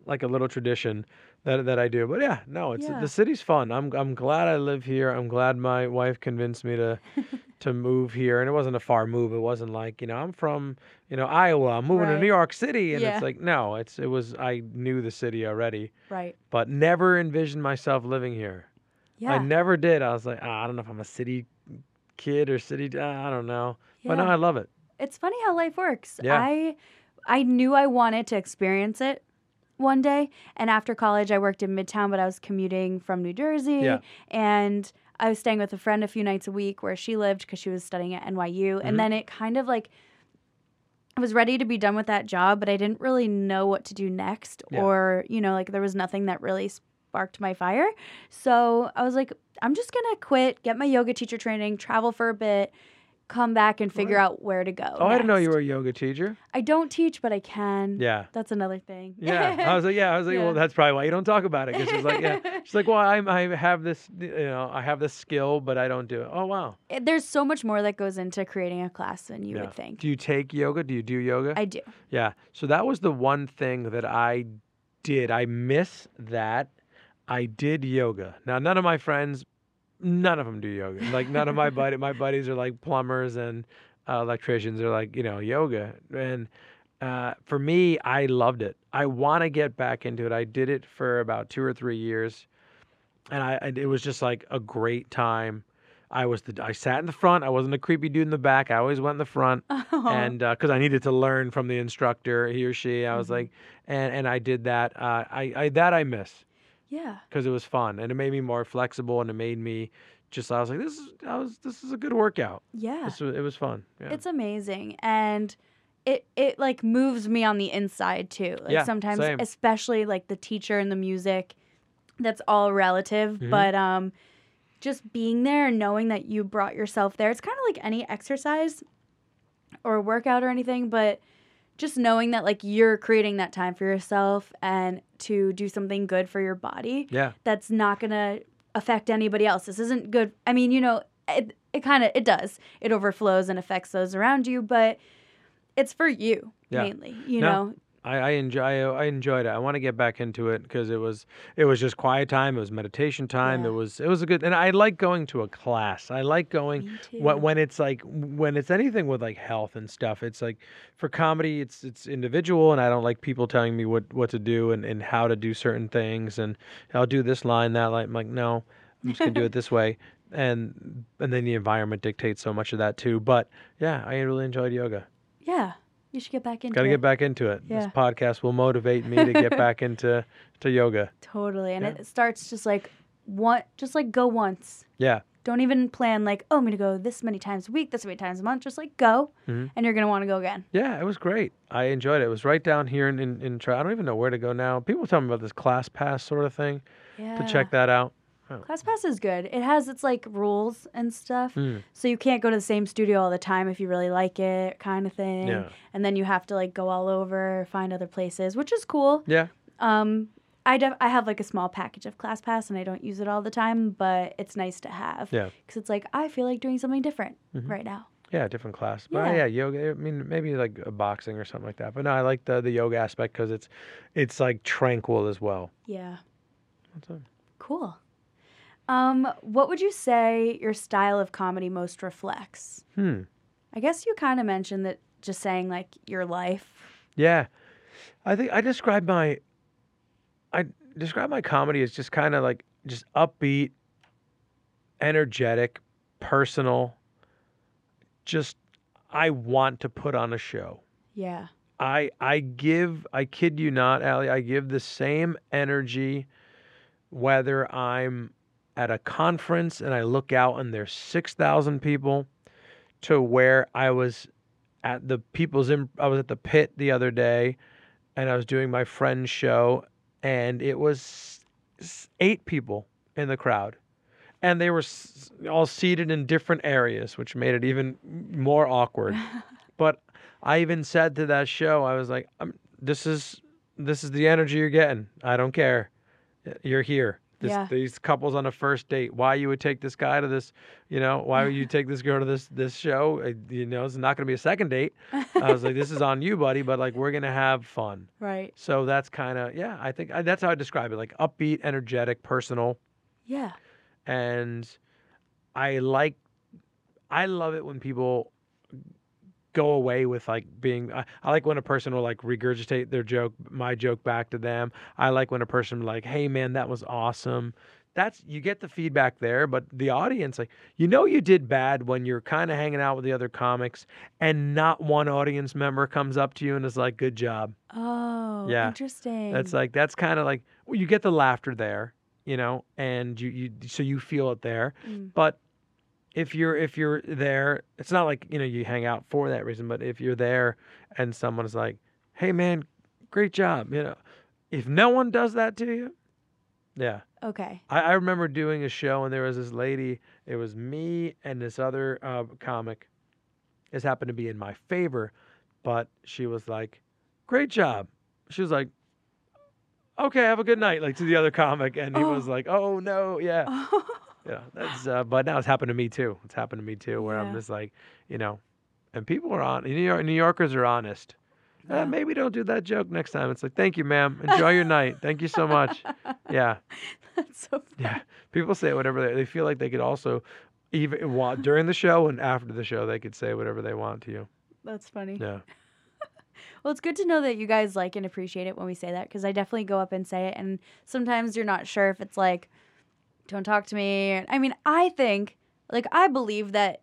like a little tradition that that I do. But yeah, no, it's Yeah. the city's fun. I'm I'm glad I live here. I'm glad my wife convinced me to to move here, and it wasn't a far move. It wasn't like you know I'm from you know Iowa. I'm moving to New York City, and Yeah. it's like no, it's it was I knew the city already, right. but never envisioned myself living here. Yeah. I never did. I was like ah, I don't know if I'm a city kid or city. ah, I don't know, but no, I love it. it's funny how life works. Yeah. I I knew I wanted to experience it one day, and after college, I worked in Midtown, but I was commuting from New Jersey, Yeah. and I was staying with a friend a few nights a week where she lived because she was studying at NYU, Mhm. and then it kind of like. I was ready to be done with that job, but I didn't really know what to do next, Yeah. or you know, like there was nothing that really sparked my fire. So I was like, I'm just gonna quit, get my yoga teacher training, travel for a bit, come back and figure out where to go. Oh, I didn't know you next. were a yoga teacher. I don't teach, but I can. Yeah. That's another thing. Yeah, I was like, yeah, I was like, Yeah. well, that's probably why you don't talk about it. Because she's like, yeah, she's like, well, I'm, I have this, you know, I have this skill, but I don't do it. Oh, wow. It- There's so much more that goes into creating a class than you yeah. would think. Do you take yoga? Do you do yoga? I do. yeah. So that was the one thing that I did. I miss that. I did yoga. Now, none of my friends, none of them do yoga. Like none of my buddy, my buddies are like plumbers and uh, electricians are like, you know, yoga. And uh, for me, I loved it. I want to get back into it. I did it for about two or three years, and I and it was just like a great time. I was the I sat in the front. I wasn't a creepy dude in the back. I always went in the front, and because I needed to learn from the instructor, he or she. I was Mhm. like, and and I did that. Uh, I, I that I miss yeah. because it was fun and it made me more flexible and it made me just. I was like, this is I was this is a good workout. Yeah. This was, it was fun. Yeah. It's amazing. And it it like moves me on the inside too. Like Yeah, sometimes same. especially like the teacher and the music, that's all relative. Mhm. But um just being there and knowing that you brought yourself there. It's kind of like any exercise or workout or anything, but just knowing that like you're creating that time for yourself and to do something good for your body yeah. that's not going to affect anybody else. This isn't good. I mean, you know, it, it kind of it does. It overflows and affects those around you, but it's for you Yeah. mainly, you No, know. I, I enjoy I enjoyed it. I want to get back into it because it was it was just quiet time. It was meditation time. Yeah. It was it was a good and I like going to a class. I like going when, when it's like when it's anything with like health and stuff. It's like for comedy, it's it's individual, and I don't like people telling me what what to do and and how to do certain things. And I'll do this line that line. I'm like no, I'm just gonna do it this way. And and then the environment dictates so much of that too. But yeah, I really enjoyed yoga. yeah, you should get back into Got to get back into it. This podcast will motivate me to get back into to yoga. Totally, and Yeah. it starts just like one, just like go once. Yeah. Don't even plan like, oh, I'm gonna go this many times a week, this many times a month. Just like go, Mhm. and you're gonna want to go again. Yeah, it was great. I enjoyed it. It was right down here in in, in I don't even know where to go now. People tell me about this ClassPass sort of thing Yeah. to check that out. ClassPass is good. It has its like rules and stuff, Mm. so you can't go to the same studio all the time if you really like it, kind of thing. Yeah. And then you have to like go all over, find other places, which is cool. Yeah. Um, I def- I have like a small package of ClassPass, and I don't use it all the time, but it's nice to have. Yeah. Because it's like I feel like doing something different Mhm. right now. Yeah, different class. But Yeah. yeah, yoga. I mean, maybe like a boxing or something like that. But no, I like the the yoga aspect because it's it's like tranquil as well. Yeah. That's it. Cool. Um, what would you say your style of comedy most reflects? Hmm. I guess you kind of mentioned that just saying like your life. Yeah, I think I describe my I describe my comedy as just kind of like just upbeat, energetic, personal. Just I want to put on a show. Yeah. I I give I kid you not, Allie, I give the same energy whether I'm at a conference and I look out and there's six thousand people to where I was at the people's I was at the pit the other day and I was doing my friend's show and it was eight people in the crowd and they were s- all seated in different areas which made it even more awkward but I even said to that show, I was like, "This is this is the energy you're getting. I don't care. You're here. This, Yeah. These couples on a first date. Why you would take this guy to this? You know, why would you take this girl to this this show? Uh, You know, it's not going to be a second date. I was like, this is on you, buddy. But like, we're gonna have fun. Right. So that's kind of yeah. I think I, that's how I describe it. Like upbeat, energetic, personal, Yeah. and I like. I love it when people go away with like being I, I like when a person will like regurgitate their joke my joke back to them i like when a person like hey man that was awesome that's you get the feedback there but the audience like you know you did bad when you're kind of hanging out with the other comics and not one audience member comes up to you and is like good job Oh. Yeah. Interesting. that's like that's kind of like well, you get the laughter there you know and you you so you feel it there Mm. but if you're if you're there it's not like you know you hang out for that reason but if you're there and someone's like hey man great job you know if no one does that to you yeah Okay. i, I remember doing a show and there was this lady it was me and this other uh, comic this happened to be in my favor but she was like great job she was like okay have a good night like to the other comic and he Oh. was like oh no yeah yeah, that's uh, but now it's happened to me too. It's happened to me too, where I'm Yeah. just like, you know, and people are on. New, York, New Yorkers are honest. Yeah. Uh, maybe don't do that joke next time. It's like, thank you, ma'am. Enjoy your night. Thank you so much. Yeah, That's so funny. yeah. People say whatever they, they feel like they could also, even while during the show and after the show, they could say whatever they want to you. That's funny. Yeah, Well, it's good to know that you guys like and appreciate it when we say that because I definitely go up and say it. And sometimes you're not sure if it's like, don't talk to me. I mean, I think, like, I believe that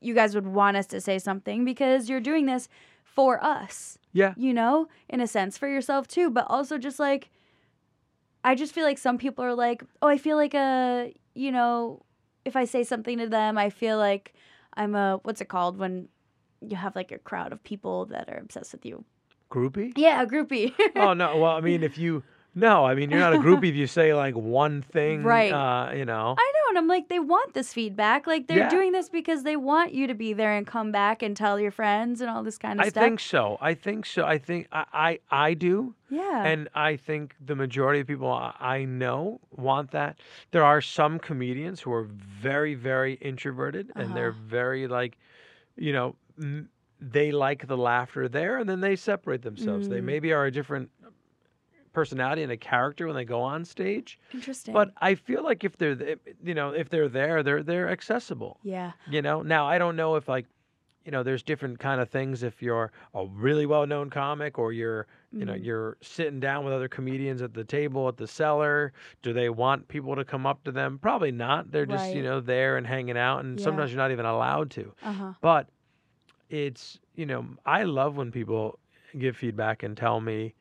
you guys would want us to say something because you're doing this for us, yeah, you know, in a sense, for yourself too. But also just like, I just feel like some people are like, oh, I feel like a, you know, if I say something to them, I feel like I'm a, what's it called when you have like a crowd of people that are obsessed with you? groupie. Yeah, a groupie. oh no, well, I mean, if you no, I mean, you're not a groupie if you say like one thing, Right. Uh, you know. I know, and I'm like, they want this feedback. Like they're Yeah. doing this because they want you to be there and come back and tell your friends and all this kind of I stuff. I think so. I think so. I think I, I, I do. yeah. And I think the majority of people I know want that. There are some comedians who are very, very introverted and they're Uh-huh. very like, you know, m- they like the laughter there and then they separate themselves. They Mm. maybe are a different personality and a character when they go on stage. Interesting. But I feel like if they're th- you know, if they're there, they're they're accessible. yeah. You know. Now I don't know if like you know, there's different kind of things if you're a really well-known comic or you're you know Mhm. you're sitting down with other comedians at the table at the cellar do they want people to come up to them probably not they're just you know there and hanging out and Yeah. sometimes you're not even allowed to Uh huh. but it's you know i love when people give feedback and tell me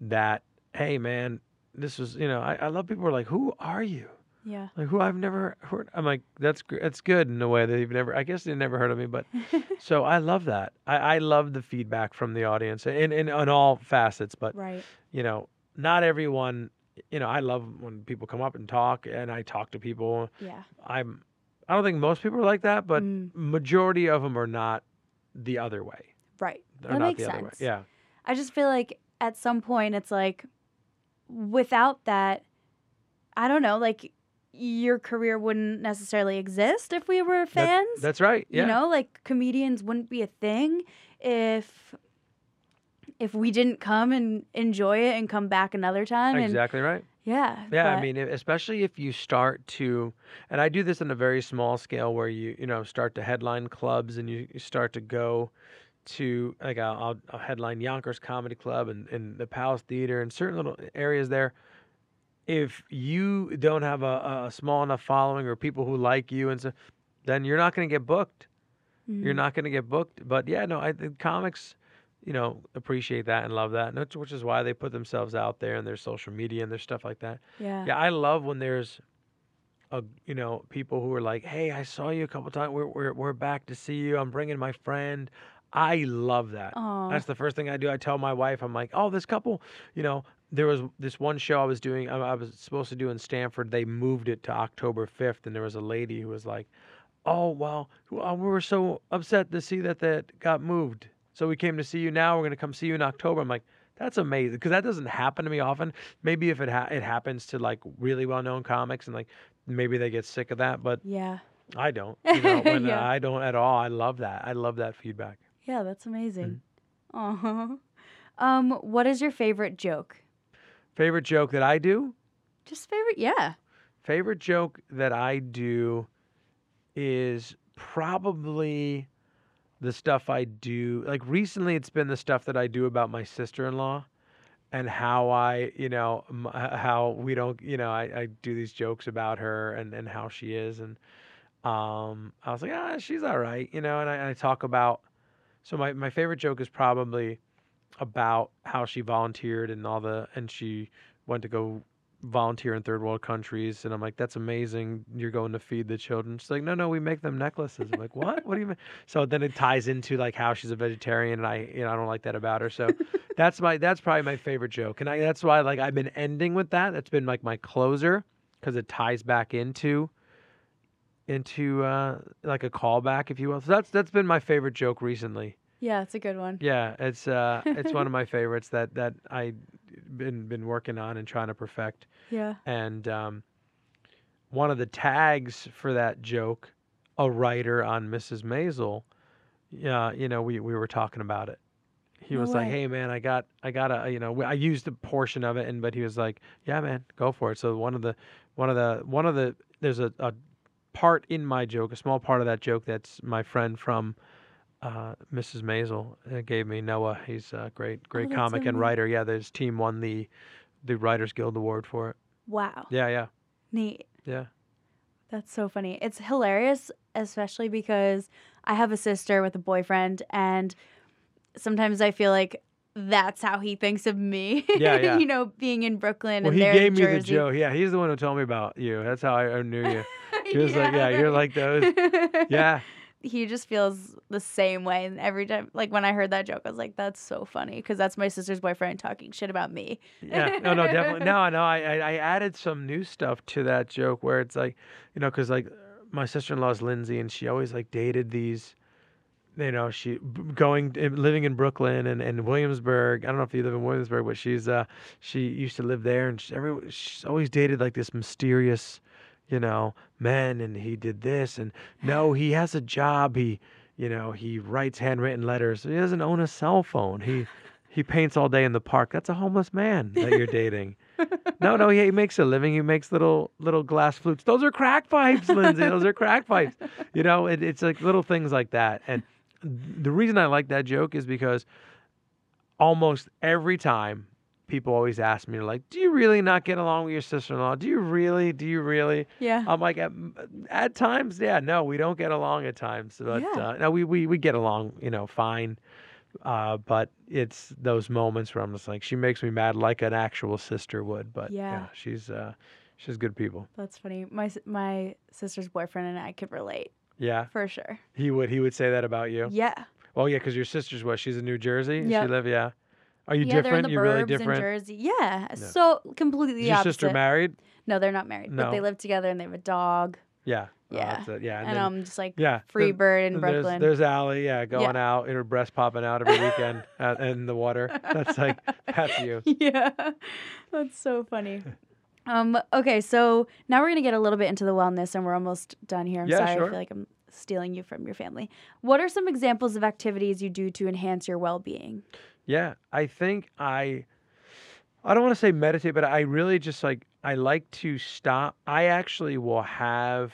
that hey man this was you know i, I love people who are like who are you Yeah. like who i've never heard i'm like that's that's good in a way that you've never i guess they've never heard of me but so i love that i, I love the feedback from the audience in, in on all facets but right. you know not everyone you know i love when people come up and talk and i talk to people Yeah. i'm i don't think most people are like that but Mm, majority of them are not the other way right. they're That not makes the other way sense. yeah I just feel like at some point it's like without that, I don't know, like your career wouldn't necessarily exist if we were That- fans. that's right yeah You know, like comedians wouldn't be a thing if if we didn't come and enjoy it and come back another time. And exactly right yeah, Yeah, I mean, especially if you start to, and I do this on a very small scale where you, you know, start to headline clubs and you, you start to go to, like, I'll, I'll, headline Yonkers Comedy Club and, and the Palace Theater and certain little areas there. If you don't have a, a small enough following or people who like you and so, then you're not going to get booked. You're Mhm. not going to get booked. But yeah, no, I think comics, you know, appreciate that and love that, and which, which is why they put themselves out there and their social media and their stuff like that. yeah, Yeah, I love when there's a you know people who are like, "Hey, I saw you a couple times. We're we're we're back to see you. I'm bringing my friend." I love that. Aw. That's the first thing I do. I tell my wife, I'm like, "Oh, this couple, you know, there was this one show I was doing. I, was supposed to do in Stamford. They moved it to October 5th, and there was a lady who was like." Oh well, well, uh, we were so upset to see that that got moved. So we came to see you now. We're gonna come see you in October. I'm like, that's amazing because that doesn't happen to me often. Maybe if it ha- it happens to like really well known comics and like maybe they get sick of that, but yeah, I don't. You know, when, uh, Yeah. I don't at all. I love that. I love that feedback. Yeah. That's amazing. Mm-hmm. Aw. Um, what is your favorite joke? Favorite joke that I do. Just favorite? Yeah. Favorite joke that I do is probably the stuff I do. Like recently, it's been the stuff that I do about my sister in law and how I, you know, how we don't, you know, I, I do these jokes about her and, and how she is. And um, I was like, ah, she's all right, you know, and I, and I talk about. So my, my favorite joke is probably about how she volunteered and all the, and she went to go volunteer in third world countries and I'm like that's amazing. You're going to feed the children. She's like no no we make them necklaces. I'm like what? What do you mean? So then it ties into like how she's a vegetarian and I you know I don't like that about her. So that's my that's probably my favorite joke. And I that's why like I've been ending with that. That's been like my closer because it ties back into into uh like a callback if you will so that's that's been my favorite joke recently Yeah, it's a good one. yeah it's uh it's one of my favorites that that I been been working on and trying to perfect Yeah. and um, one of the tags for that joke, a writer on Mrs. Maisel, yeah, you know, we, we were talking about it. He No was like, "Hey, man, I got, I got a, you know, I used a portion of it, and but he was like, "Yeah, man, go for it." So one of the, one of the, one of the, there's a, a part in my joke, a small part of that joke that's my friend from uh, Mrs. Maisel uh, gave me Noah. He's a great, great Oh, comic and writer. Yeah, his team won the, the Writers Guild Award for it. Wow. Yeah, yeah, Neat. yeah. That's so funny. It's hilarious, especially because I have a sister with a boyfriend, and sometimes I feel like that's how he thinks of me. Yeah, yeah. you know, being in Brooklyn Well, and he gave me the joke. Yeah, he's the one who told me about you. That's how I knew you. He was like, "Yeah, you're like those." Yeah, he just feels the same way. And every time, like when I heard that joke, I was like, that's so funny because that's my sister's boyfriend talking shit about me. yeah. No, no, definitely. No, no. I, I, I added some new stuff to that joke where it's like, you know, because like my sister-in-law's Lindsay, and she always like dated these. You know, she going eh, living in Brooklyn and, and Williamsburg. I don't know if you live in Williamsburg, but she's uh she used to live there, and she, every she's always dated like this mysterious, you know, man, and he did this, and no, he has a job. He you know, he writes handwritten letters. He doesn't own a cell phone. He he paints all day in the park. That's a homeless man that you're dating. no, no, he, he makes a living. He makes little little glass flutes. Those are crack pipes, Lindsay. Those are crack pipes. You know, it, it's like little things like that. And the reason I like that joke is because almost every time people always ask me like do you really not get along with your sister-in-law do you really do you really Yeah. i'm like at, at times yeah no we don't get along at times but Yeah. uh, no we, we we get along you know fine uh, but it's those moments where i'm just like she makes me mad like an actual sister would but yeah, Yeah. she's uh she's good people That's funny. My my sister's boyfriend and I could relate yeah for sure. he would he would say that about you Yeah. well yeah because your sister's what she's in new jersey Yep. she live yeah are you yeah, they're in different the you're burbs really in different Jersey. Yeah. So completely is your opposite. sister married No, they're not married, but they live together and they have a dog. Yeah. Oh, Yeah. it. Yeah. And, then- I'm just like yeah. free bird in Brooklyn. There's, there's Allie, yeah, going out, and her breast popping out every weekend out in the water. That's like, that's you. yeah. That's so funny. Um, okay, so now we're gonna get a little bit into the wellness and we're almost done here. I'm Yeah, sorry, I sure. feel like I'm stealing you from your family. What are some examples of activities you do to enhance your well being? Yeah. I think I, I don't want to say meditate, but I really just like, I like to stop. I actually will have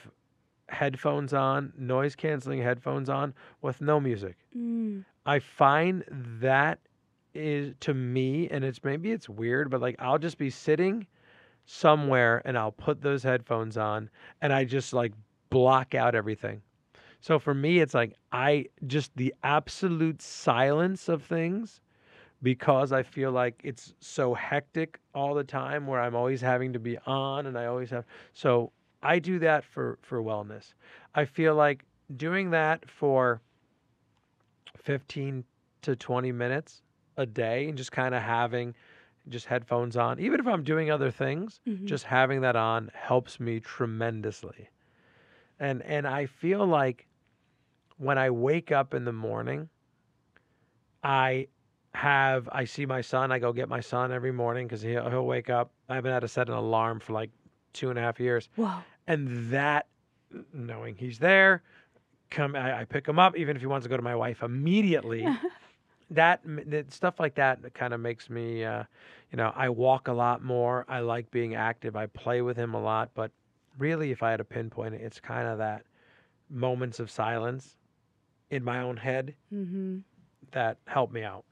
headphones on, noise canceling headphones on with no music. Mm. I find that is to me, and it's maybe it's weird, but like I'll just be sitting somewhere and I'll put those headphones on and I just like block out everything. So for me, it's like I just the absolute silence of things because I feel like it's so hectic all the time where I'm always having to be on and I always have. So I do that for for wellness. I feel like doing that for 15 to 20 minutes a day and just kind of having just headphones on even if i'm doing other things Mhm. just having that on helps me tremendously and and i feel like when i wake up in the morning i have i see my son i go get my son every morning because he'll, he'll wake up. I haven't had to set an alarm for like two and a half years. Whoa. and that knowing he's there come I, I pick him up even if he wants to go to my wife immediately. That, that stuff like that kind of makes me uh, you know i walk a lot more. I like being active. I play with him a lot. But really if i had to pinpoint it it's kind of that moments of silence in my own head hmm that help me out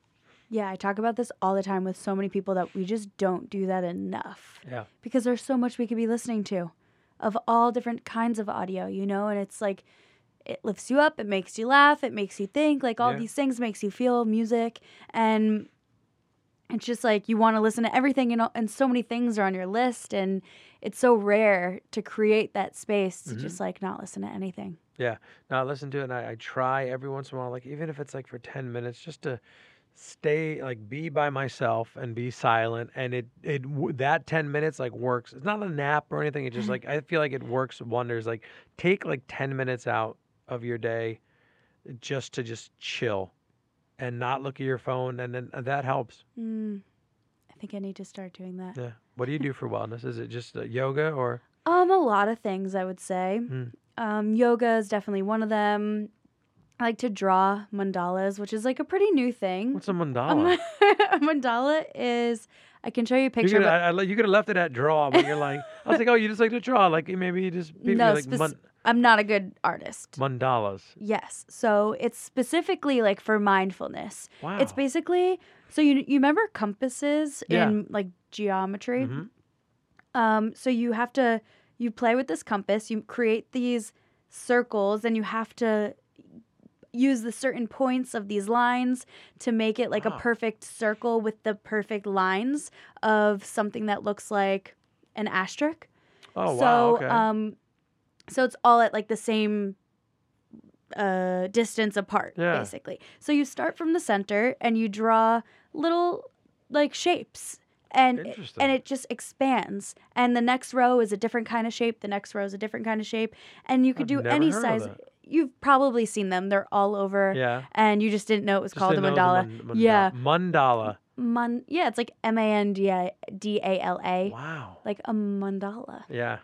Yeah, I talk about this all the time with so many people that we just don't do that enough yeah because there's so much we could be listening to of all different kinds of audio, you know, and it's like it lifts you up, it makes you laugh, it makes you think, like all Yeah. these things makes you feel music and it's just like you want to listen to everything and, all- and so many things are on your list and it's so rare to create that space to Mhm. just like not listen to anything. Yeah. Now I listen to it and I, I try every once in a while, like even if it's like for 10 minutes, just to stay, like be by myself and be silent. And it, it, w- that 10 minutes like works. It's not a nap or anything. It just like, I feel like it works wonders. Like take like 10 minutes out of your day just to just chill and not look at your phone. And then uh, that helps. Mm, I think I need to start doing that. Yeah. What do you do for wellness? Is it just uh, yoga or? Um, a lot of things I would say. Mm. Um, yoga is definitely one of them. I like to draw mandalas, which is like a pretty new thing. What's a mandala? ma- a mandala is I can show you a You picture. could, but I, I, you could have left it at draw, but you're like, I was like, oh, you just like to draw. Like maybe you just, maybe No, like spec- man- I'm not a good artist. mandalas. Yes, so it's specifically like for mindfulness. Wow. It's basically so you you remember compasses Yeah. in like geometry. Mhm. Um, so you have to you play with this compass. You create these circles, and you have to use the certain points of these lines to make it like Wow. a perfect circle with the perfect lines of something that looks like an asterisk. Oh so, wow. Okay. um, so it's all at like the same uh, distance apart, Yeah. basically. So you start from the center and you draw little like shapes. And it- and it just expands. And the next row is a different kind of shape. The next row is a different kind of shape. And you could I've do any size. You've probably seen them. They're all over. yeah. And you just didn't know it was Just called a mandala. it a man- Yeah. Mandala. Mun- yeah, it's like M A N D A D A L A. Wow. Like a mandala. Yeah.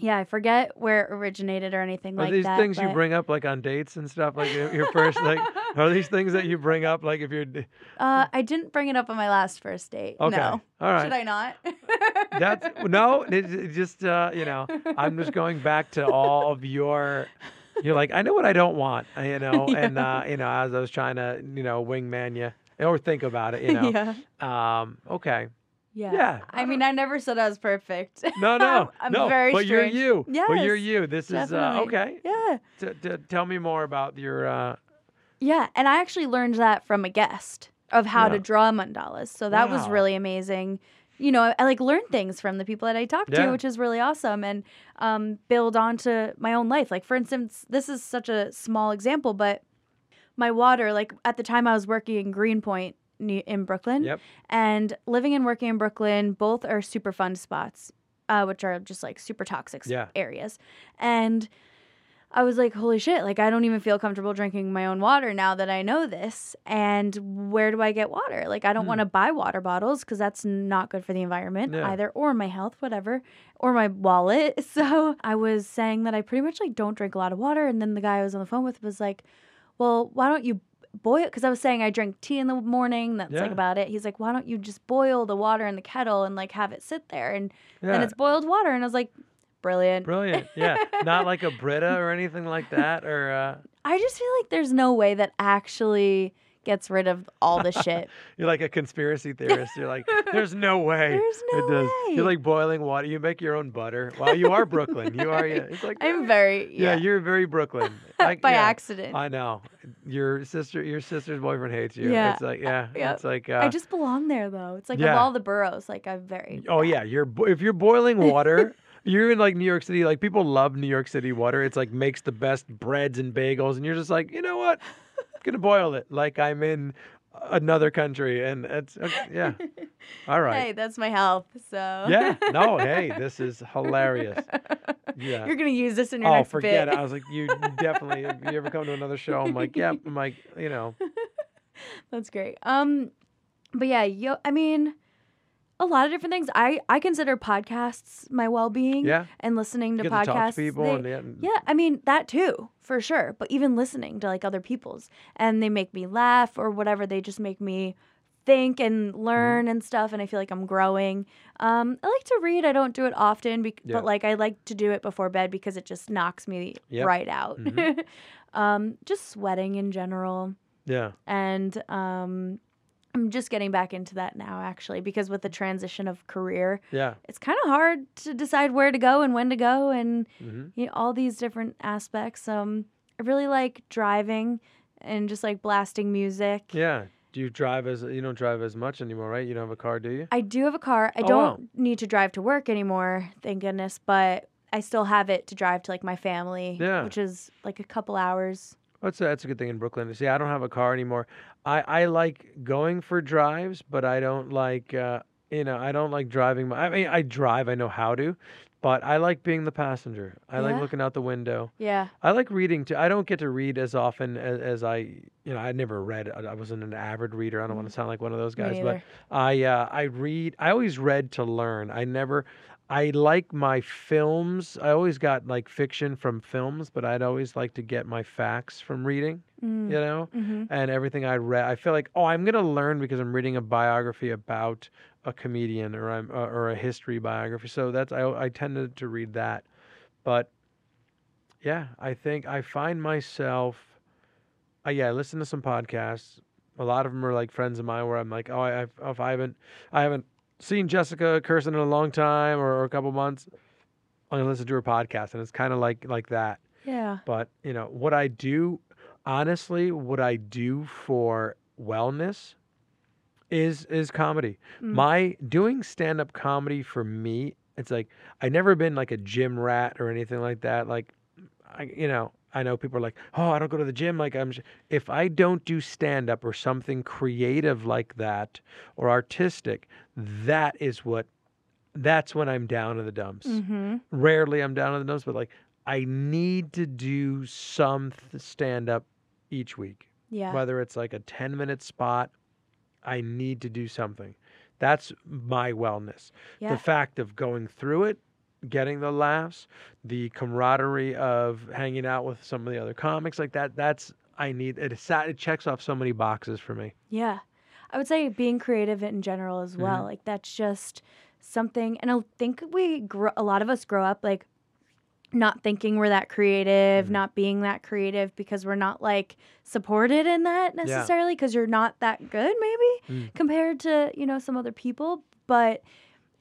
Yeah, I forget where it originated or anything Are like these that. things you but- bring up like on dates and stuff? Like your your first like are these things that you bring up like if you're d- Uh, I didn't bring it up on my last first date. okay? No. All right. Should I not? That's no, it, it just uh, you know, I'm just going back to all of your. You're like, I know what I don't want, uh, you know, and uh, you know, as I was trying to, you know, wingman you or think about it, you know. yeah. Um, okay, Yeah. Yeah, I mean, I never said I was perfect. no, no, I'm no, very but strange. you're you. But you're you. This is uh, okay. Yeah. T- t- tell me more about your. Uh, Yeah, and I actually learned that from a guest of how Yeah. to draw mandalas. So that was really amazing. You know, I like learn things from the people that I talk Yeah. to, which is really awesome, and um, build onto my own life. Like for instance, this is such a small example, but my water. Like at the time, I was working in Greenpoint ne- in Brooklyn, Yep. and living and working in Brooklyn, both are super fun spots, uh, which are just like super toxic Yeah. areas, and. I was like, holy shit, like I don't even feel comfortable drinking my own water now that I know this. And where do I get water? Like, I don't Hmm. want to buy water bottles because that's not good for the environment Yeah. either, or my health, whatever, or my wallet. So I was saying that I pretty much like don't drink a lot of water. And then the guy I was on the phone with was like, well, why don't you boil? Because I was saying I drink tea in the morning. That's Yeah. like about it. He's like, why don't you just boil the water in the kettle and like have it sit there? And yeah. then it's boiled water. And I was like, brilliant. Brilliant. Yeah. Not like a Brita or anything like that, or uh, I just feel like there's no way that actually gets rid of all the shit. you're like a conspiracy theorist. You're like, there's no way. There's no it does. way. You're like boiling water. You make your own butter. Wow, you are Brooklyn. You are. Yeah. It's like I'm very Yeah, yeah, you're very Brooklyn. Like, by yeah, accident. I, I know. Your sister, your sister's boyfriend hates you. Yeah. It's like, yeah, Yep. it's like. Uh, just belong there though. It's like yeah. of all the boroughs, like I'm very Oh yeah, you're bo- if you're boiling water, you're in like New York City. Like people love New York City water. It's like makes the best breads and bagels, and you're just like, you know what? Gonna boil it like I'm in another country, and it's okay, yeah. All right. Hey, that's my health. So Yeah. No. Hey, this is hilarious. Yeah. You're gonna use this in your Oh, next forget bit. it. I was like, you definitely. If you ever come to another show, I'm like, yep. I'm like, you know, That's great. Um, but yeah, yo, I mean, a lot of different things. I I consider podcasts my well being. yeah. And listening You to get to talk podcasts. to people, they- and, yeah, Yeah, I mean that too, for sure. But even listening to like other people's and they make me laugh or whatever, they just make me think and Mm-hmm. learn and stuff and I feel like I'm growing. Um I like to read. I don't do it often, bec- Yeah. but like I like to do it before bed because it just knocks me Yep. right out. Mhm. um just sweating in general yeah. and um I'm just getting back into that now actually because with the transition of career, Yeah. it's kind of hard to decide where to go and when to go and hmm you know, all these different aspects. Um, I really like driving and just like blasting music. Yeah. Do you drive as you don't drive as much anymore, right? You don't have a car, do you? I do have a car. I Oh, don't wow. need to drive to work anymore, thank goodness, but I still have it to drive to like my family, Yeah. which is like a couple hours. That's a, that's a good thing in Brooklyn. See, I don't have a car anymore. I, I like going for drives, but I don't like uh, you know I don't like driving. My, I mean, I drive. I know how to, but I like being the passenger. I like looking out the window. Yeah. I like reading too. I don't get to read as often as, as I you know I never read. I I wasn't an avid reader. I don't want to sound like one of those guys, but. I uh, I read. I always read to learn. I never. I like my films. I always got like fiction from films, but I'd always like to get my facts from reading. Mm. You know, hmm and everything I read, I feel like oh, I'm gonna learn because I'm reading a biography about a comedian or I'm uh, or a history biography. So that's I I tended to read that, but yeah, I think I find myself. Uh, yeah, I listen to some podcasts. A lot of them are like friends of mine where I'm like, oh, I, I've, if I haven't, I haven't seen Jessica Kirson in a long time or, or a couple months. Gonna listen to her podcast, and it's kind of like like that. Yeah. But you know what I do, honestly, what I do for wellness is is comedy. Mm. My doing stand up comedy for me, it's like I never been like a gym rat or anything like that. Like, I you know I know people are like, oh, I don't go to the gym. Like I'm, sh-" if I don't do stand up or something creative like that or artistic, that is what. That's when I'm down in the dumps Mm-hmm. rarely I'm down in the dumps, but like I need to do some stand up each week. Yeah. Whether it's like a 10 minute spot, I need to do something. That's my wellness. yeah. The fact of going through it getting the laughs, the camaraderie of hanging out with some of the other comics like that. That's I need it. Sat, It checks off so many boxes for me. Yeah. I would say being creative in general as well. Mm-hmm. Like that's just something and I think we grow a lot of us grow up like not thinking we're that creative, Mhm. not being that creative because we're not like supported in that necessarily because you're not that good maybe Mm. compared to, you know, some other people, but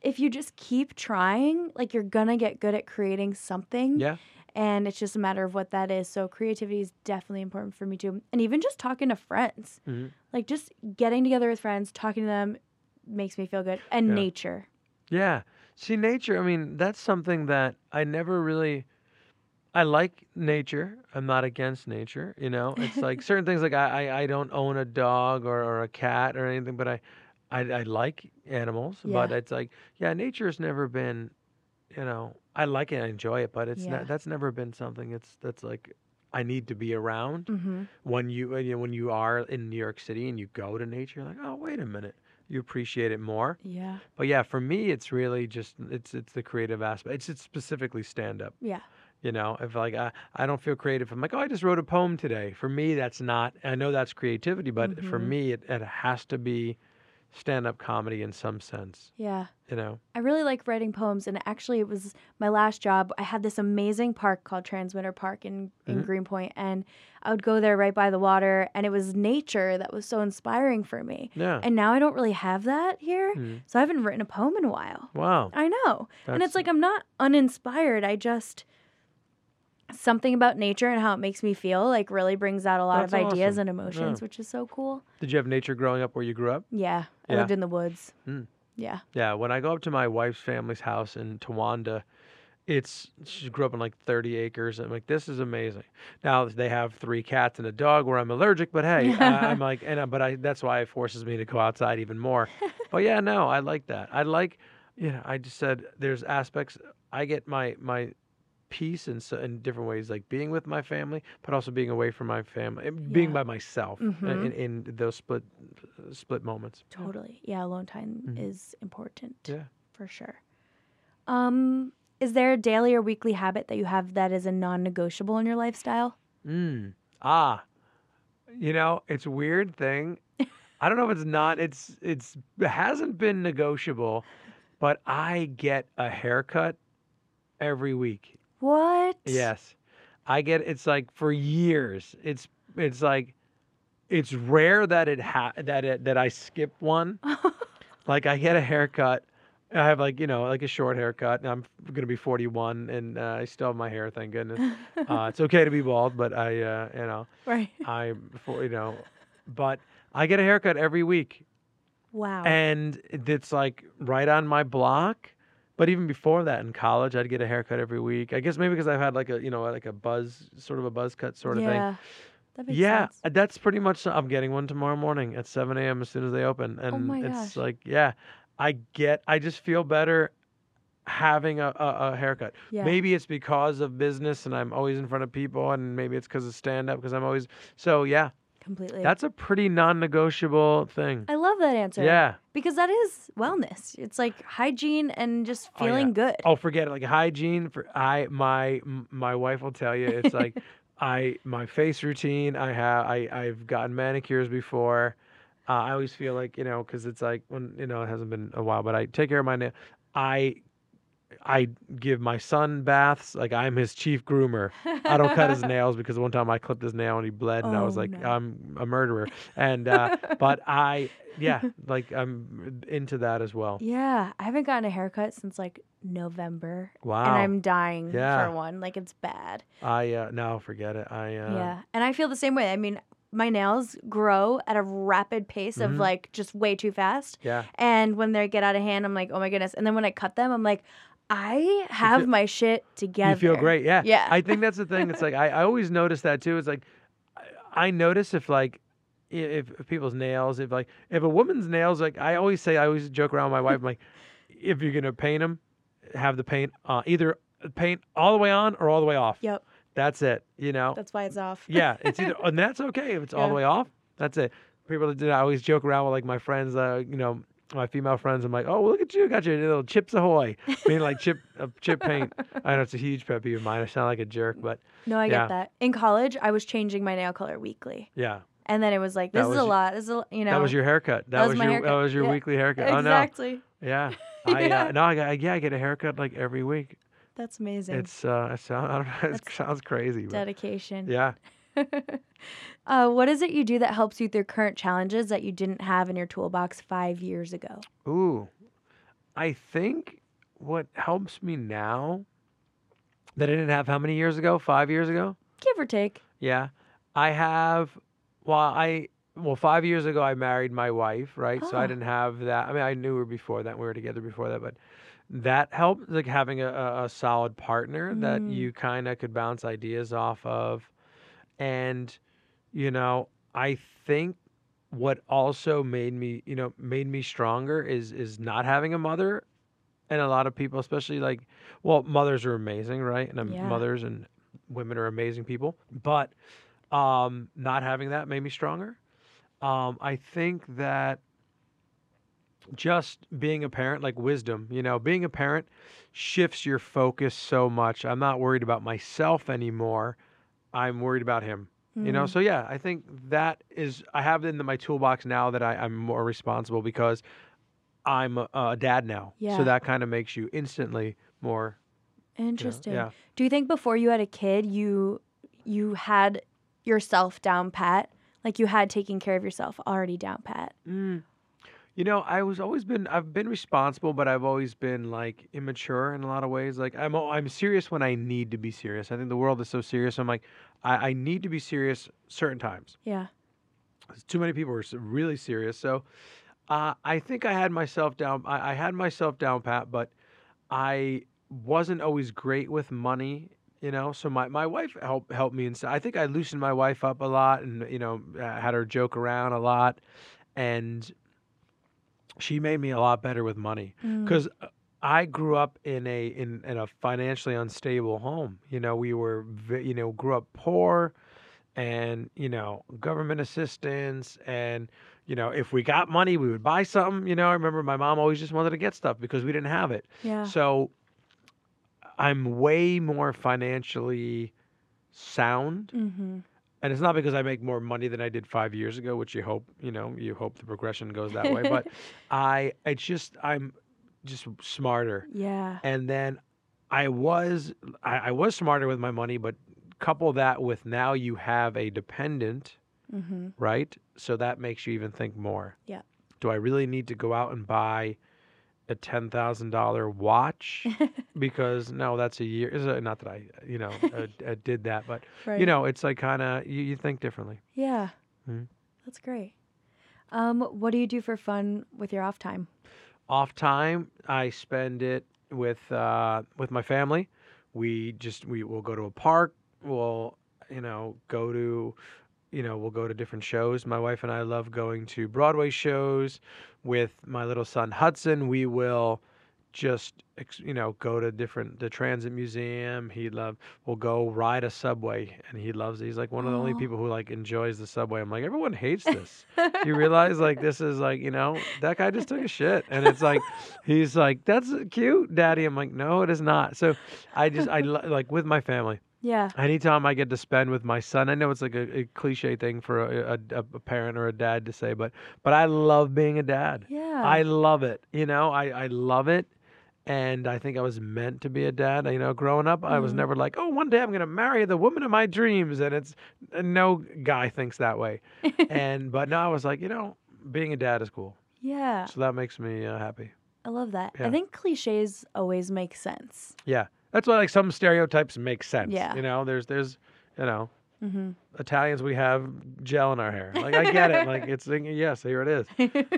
if you just keep trying, like you're to get good at creating something Yeah. and it's just a matter of what that is. So creativity is definitely important for me too. And even just talking to friends. Mhm. Like just getting together with friends, talking to them makes me feel good. And Yeah. nature. Yeah. See, nature, I mean, that's something that I never really. I like nature. I'm not against nature. You know, it's like certain things. Like I, I, I don't own a dog or, or a cat or anything, but I, I, I like animals. But it's like, yeah, nature's never been, you know, I like it, I enjoy it, but it's Yeah. not. That's never been something. It's that's like, I need to be around. Mm-hmm. When you, when you when you are in New York City and you go to nature, you're like, oh, wait a minute, you appreciate it more. Yeah. But yeah, for me, it's really just it's it's the creative aspect. It's, it's specifically stand up. Yeah. You know, if like I, I don't feel creative, I'm like, oh, I just wrote a poem today. For me, that's not. I know that's creativity, but for Mhm. me, it, it has to be stand up comedy in some sense. Yeah. You know. I really like writing poems, and actually, it was my last job. I had this amazing park called Transmitter Park in, in Mhm. Greenpoint, and I would go there right by the water, and it was nature that was so inspiring for me. Yeah. And now I don't really have that here, Mm. so I haven't written a poem in a while. Wow. I know. and it's like I'm not uninspired. I just something about nature and how it makes me feel like really brings out a lot of ideas awesome. and emotions, Yeah. which is so cool. Did you have nature growing up where you grew up? Yeah. I Yeah. lived in the woods. Mm. Yeah. Yeah. When I go up to my wife's family's house in Towanda, it's she grew up on like 30 acres. I'm like, this is amazing. Now they have three cats and a dog where I'm allergic, but hey, I, I'm like, and uh, but I that's why it forces me to go outside even more. but yeah, no, I like that. I like, yeah. I just said there's aspects. I get my my peace in so, in different ways, like being with my family, but also being away from my family, being Yeah. by myself Mhm. in, in those split split moments. Totally. Yeah, alone time Mhm. is important. Yeah. For sure. Um, is there a daily or weekly habit that you have that is a non-negotiable in your lifestyle? Mm. Ah. You know, it's a weird thing. I don't know if it's not it's it's it hasn't been negotiable, but I get a haircut every week. What? Yes. I get it's like for years. It's it's like it's rare that it ha- that it that I skip one. Like I get a haircut. I have like you know like a short haircut. And I'm gonna be 41 and uh, I still have my hair. Thank goodness. Uh, it's okay to be bald, but I uh, you know right. I for you know, but I get a haircut every week, Wow. and it's like right on my block. But even before that, in college, I'd get a haircut every week. I guess maybe because I've had like a you know like a buzz sort of a buzz cut sort of thing. yeah. That makes Yeah, sense. uh, that's pretty much. I'm getting one tomorrow morning at 7 a.m. as soon as they open, and Oh my it's like, yeah, I get. I just feel better having a, a, a haircut. Yeah. Maybe it's because of business, and I'm always in front of people, and maybe it's because of stand up, because I'm always. So yeah, Completely. that's a pretty non-negotiable thing. I love that answer. Yeah. Because that is wellness. It's like hygiene and just Oh, yeah. feeling good. Oh, forget it. Like hygiene for I my my wife will tell you it's like I my face routine. I have I I've gotten manicures before. Uh, I always feel like you know because it's like when you know it hasn't been a while, but I take care of my nail. I I give my son baths. Like I'm his chief groomer. I don't cut his nails because one time I clipped his nail and he bled, and I was Oh, like, no. I'm a murderer. And uh, but I yeah, like I'm into that as well. Yeah, I haven't gotten a haircut since like November, Wow. and I'm dying Yeah. for one. Like it's bad. I uh, no, forget it. I uh, yeah, and I feel the same way. I mean, my nails grow at a rapid pace of Mhm. like just way too fast, yeah. and when they get out of hand, I'm like, oh my goodness. And then when I cut them, I'm like, I have feel- my shit together. You feel great, yeah. Yeah. I think that's the thing. It's like I, I always notice that too. It's like I, I notice if like if, if people's nails, if like if a woman's nails, like I always say, I always joke around with my wife, I'm like, if you're gonna paint them, have the paint uh, either paint all the way on or all the way off. Yep, That's it. You know. that's why it's off. yeah, it's either and that's okay if it's all the way off. That's it. People that I always joke around with like my friends, uh, you know, my female friends, I'm like, oh, look at you, got your little Chips Ahoy, meaning like chip uh, chip paint. I know it's a huge pet peeve of mine. I sound like a jerk, but No, I Yeah. get that. In college, I was changing my nail color weekly. yeah, And then it was like, That this is a a y- lot. This is a, you know. that was your haircut. That, was was, my your haircut. that was your Yeah. weekly haircut. Oh no, Exactly. yeah. I Yeah. uh, no, I yeah, I get a haircut like every week. That's amazing. It's uh, it sound, I don't know, it sounds crazy, but Dedication. yeah. uh, what is it you do that helps you through current challenges that you didn't have in your toolbox five years ago? Ooh, I think what helps me now that I didn't have how many years ago? Five years ago? Give or take. Yeah, I have. Well, I well five years ago I married my wife, right? So Ah. I didn't have that. I mean, I knew her before that. We were together before that, but that helped, like having a, a, solid partner that Mm. you kind of could bounce ideas off of, and you know, I think what also made me, you know, made me stronger is is not having a mother, and a lot of people, especially like, well, mothers are amazing, right? And um, Yeah. mothers and women are amazing people, but um, not having that made me stronger. Um, I think that just being a parent, like wisdom, you know, being a parent shifts your focus so much. I'm not worried about myself anymore. I'm worried about him. You know, Mm. so yeah, I think that is I have it in my toolbox now that I, I'm more responsible because I'm a, a dad now. Yeah. So that kind of makes you instantly more. you know, Interesting. yeah. Do you think before you had a kid, you you had yourself down pat? Like you had taking care of yourself already down pat? Mm. You know, I was always been I've been responsible, but I've always been like immature in a lot of ways. Like I'm I'm serious when I need to be serious. I think the world is so serious. I'm like I, I need to be serious certain times. Yeah. Too many people are really serious. So uh, I think I had myself down. I, I had myself down pat, but I wasn't always great with money. You know, so my, my wife helped helped me, and I think I loosened my wife up a lot, and you know, uh, had her joke around a lot, and she made me a lot better with money Mm. because I grew up in a in, in a financially unstable home. You know, we were you know grew up poor, and you know government assistance, and you know if we got money, we would buy something. You know, I remember my mom always just wanted to get stuff because we didn't have it. Yeah. So I'm way more financially sound Mm-hmm. And it's not because I make more money than I did five years ago, which you hope, you know, you hope the progression goes that way. But I, it's just, I'm just smarter. Yeah. And then I was, I, I was smarter with my money, but couple that with now you have a dependent, Mm-hmm. right? So that makes you even think more. Yeah. Do I really need to go out and buy a ten thousand dollar watch? because no, that's a year. Is it, not that I, you know, uh, uh, did that, but right. you know, it's like kind of you, you think differently. Yeah. Mhm. That's great. Um, what do you do for fun with your off time? Off time, I spend it with uh, with my family. We just we will go to a park. We'll you know go to you know we'll go to different shows. My wife and I love going to Broadway shows. With my little son Hudson, we will just you know go to different the transit museum. He love we'll go ride a subway and he loves it. He's like one of the only people who like enjoys the subway. I'm like everyone hates this. You realize like this is like you know that guy just took a shit. And it's like he's like that's cute daddy. I'm like no it is not. So i just i like with my family yeah. anytime i get to spend with my son i know it's like a, a cliche thing for a, a, a parent or a dad to say but but i love being a dad Yeah. i love it you know i i love it and I think I was meant to be a dad. You know, growing up, I was Mhm. never like, "Oh, one day I'm going to marry the woman of my dreams," and it's no guy thinks that way and but now I was like, you know, being a dad is cool, yeah. so that makes me uh, happy. I love that. I think cliches always make sense. Yeah, that's why like some stereotypes make sense. Yeah. you know, there's there's you know Mm-hmm. Italians we have gel in our hair. Like I get it. Like it's yes, here it is.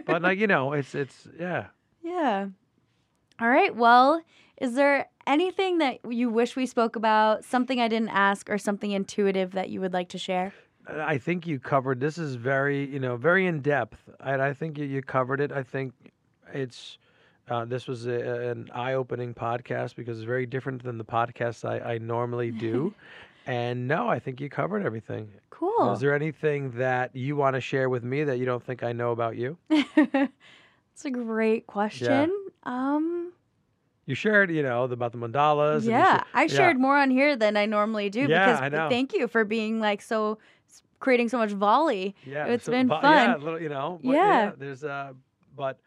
But like you know, it's it's yeah. yeah. All right. Well, is there anything that you wish we spoke about, something I didn't ask, or something intuitive that you would like to share? I think you covered. This is very you know very in depth, and I think you, you covered it. I think it's. Uh, this was a, an eye-opening podcast because it's very different than the podcasts I, I normally do. and no, I think you covered everything. Cool. Is there anything that you want to share with me that you don't think I know about you? That's It's a great question. Um, You shared, you know, about the mandalas. yeah, sha- I shared more on here than I normally do Yeah, because I know. thank you for being like so creating so much volley. Yeah, It's so- been but- Yeah, fun. little, you know. but Yeah. There's uh, but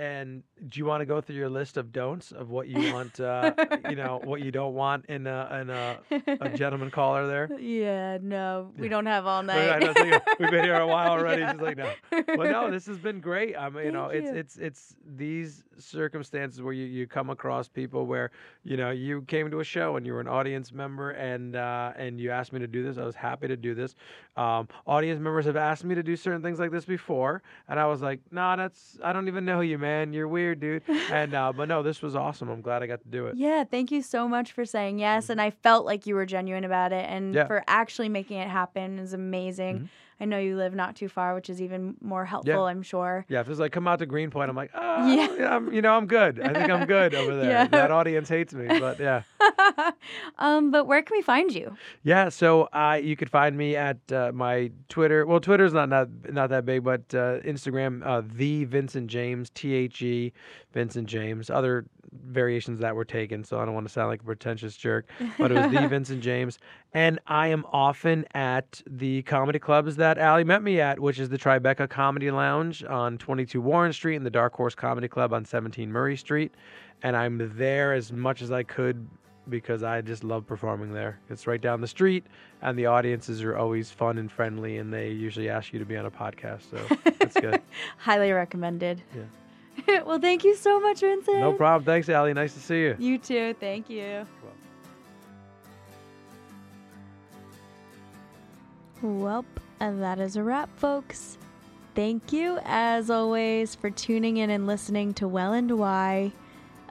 and do you want to go through your list of don'ts of what you want, uh, you know, what you don't want in a in a, a gentleman caller there? yeah, no, we don't have all night. it's we've been here a while already. Yeah. She's like, no. But no, this has been great. I mean, you know, it's you. it's it's these circumstances where you, you come across people where you know you came to a show and you were an audience member and uh, and you asked me to do this. I was happy to do this. Um, audience members have asked me to do certain things like this before, and I was like, nah, that's I don't even know you, man. You're weird, dude. And uh, but no, this was awesome. I'm glad I got to do it. Yeah, thank you so much for saying yes. And I felt like you were genuine about it and Mm-hmm. Yeah. for actually making it happen is amazing. Mhm. I know you live not too far, which is even more helpful, I'm sure. Yeah, if it's like come out to Greenpoint, I'm like, ah, Yeah. yeah, I'm, you know, I'm good. I think I'm good over there. Yeah. That audience hates me, but yeah. um, but where can we find you? Yeah, so uh, you could find me at uh, my Twitter. Well, Twitter's not not not that big, but uh, Instagram, uh, the Vincent James, T H E, Vincent James. Other variations that were taken, so I don't want to sound like a pretentious jerk, but it was the Vincent James. And I am often at the comedy clubs that Allie met me at, which is the Tribeca Comedy Lounge on 22 Warren Street and the Dark Horse Comedy Club on 17 Murray Street. And I'm there as much as I could because I just love performing there. It's right down the street, and the audiences are always fun and friendly, and they usually ask you to be on a podcast. So that's good. Highly recommended. Yeah. well, thank you so much, Vincent. No problem. Thanks, Allie. Nice to see you. You too. Thank you. Welp, and that is a wrap, folks. Thank you, as always, for tuning in and listening to Well and Why,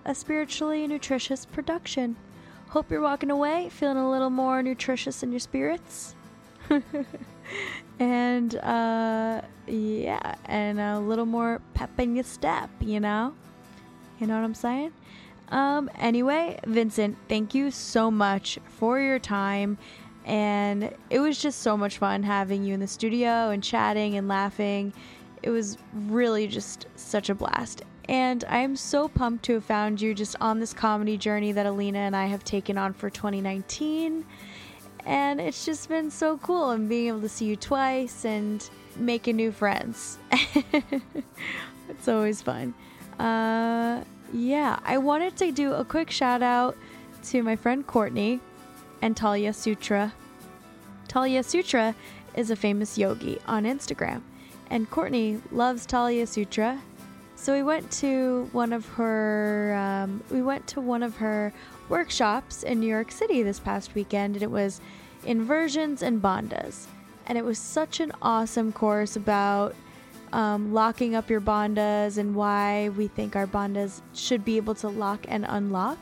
a spiritually nutritious production. Hope you're walking away feeling a little more nutritious in your spirits. and, uh, yeah, and a little more pep in your step, you know? You know what I'm saying? Um, anyway, Vincent, thank you so much for your time. And it was just so much fun having you in the studio and chatting and laughing. It was really just such a blast. And I am so pumped to have found you just on this comedy journey that Alina and I have taken on for 2019. And it's just been so cool and being able to see you twice and making new friends. it's always fun. Uh, yeah, I wanted to do a quick shout out to my friend Courtney and Talia Sutra. Talia Sutra is a famous yogi on Instagram, and Courtney loves Talia Sutra. So we went to one of her um, we went to one of her workshops in New York City this past weekend, and it was inversions and bandhas, and it was such an awesome course about um, locking up your bandhas and why we think our bandhas should be able to lock and unlock.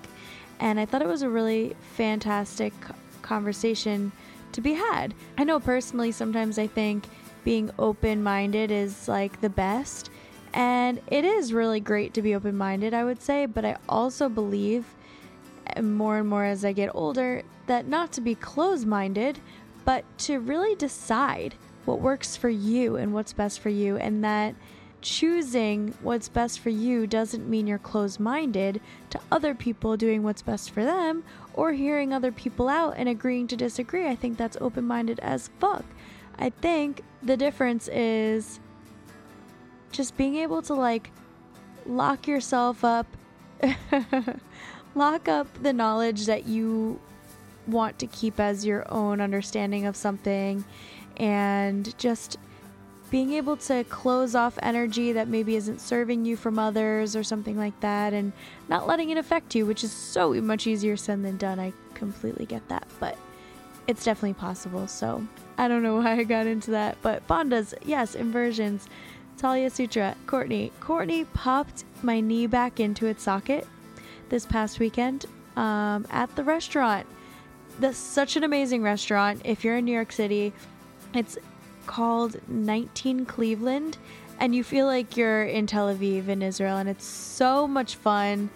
And I thought it was a really fantastic conversation to be had. I know personally, sometimes I think being open minded is like the best. And it is really great to be open minded, I would say. But I also believe eh, more and more as I get older that not to be closed minded, but to really decide what works for you and what's best for you, and that choosing what's best for you doesn't mean you're closed minded to other people doing what's best for them or hearing other people out and agreeing to disagree. I think that's open minded as fuck. I think the difference is just being able to like lock yourself up lock up the knowledge that you want to keep as your own understanding of something and just being able to close off energy that maybe isn't serving you from others or something like that and not letting it affect you which is so much easier said than done. I completely get that but it's definitely possible. So i don't know why i got into that but bandhas yes inversions talia sutra courtney courtney popped my knee back into its socket this past weekend um, at the restaurant. That's such an amazing restaurant. If you're in New York City, it's called 19 Cleveland, and you feel like you're in Tel Aviv in Israel, and it's so much fun.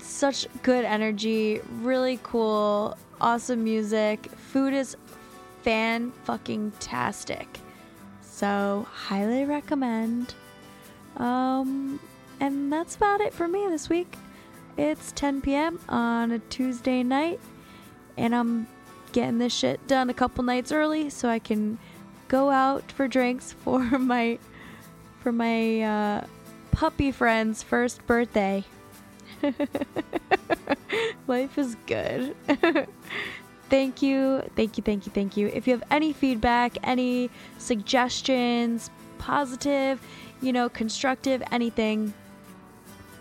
Such good energy, really cool, awesome music. Food is fan fucking tastic. So, highly recommend. Um, and that's about it for me this week. It's 10 p.m. on a Tuesday night, and I'm getting this shit done a couple nights early so I can go out for drinks for my for my uh, puppy friend's first birthday. Life is good. thank you, thank you, thank you, thank you. If you have any feedback, any suggestions, positive, you know, constructive, anything,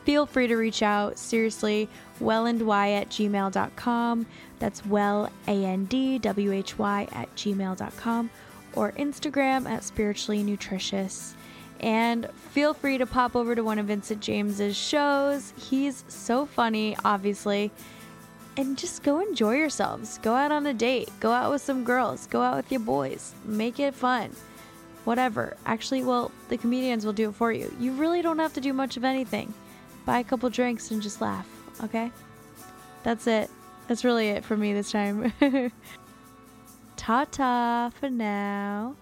feel free to reach out. Seriously, wellandwhy at gmail.com. That's well, A N D W H Y at gmail.com or Instagram at spiritually nutritious. And feel free to pop over to one of Vincent James's shows. He's so funny, obviously. And just go enjoy yourselves. Go out on a date. Go out with some girls. Go out with your boys. Make it fun. Whatever. Actually, well, the comedians will do it for you. You really don't have to do much of anything. Buy a couple drinks and just laugh, okay? That's it. That's really it for me this time. Ta ta for now.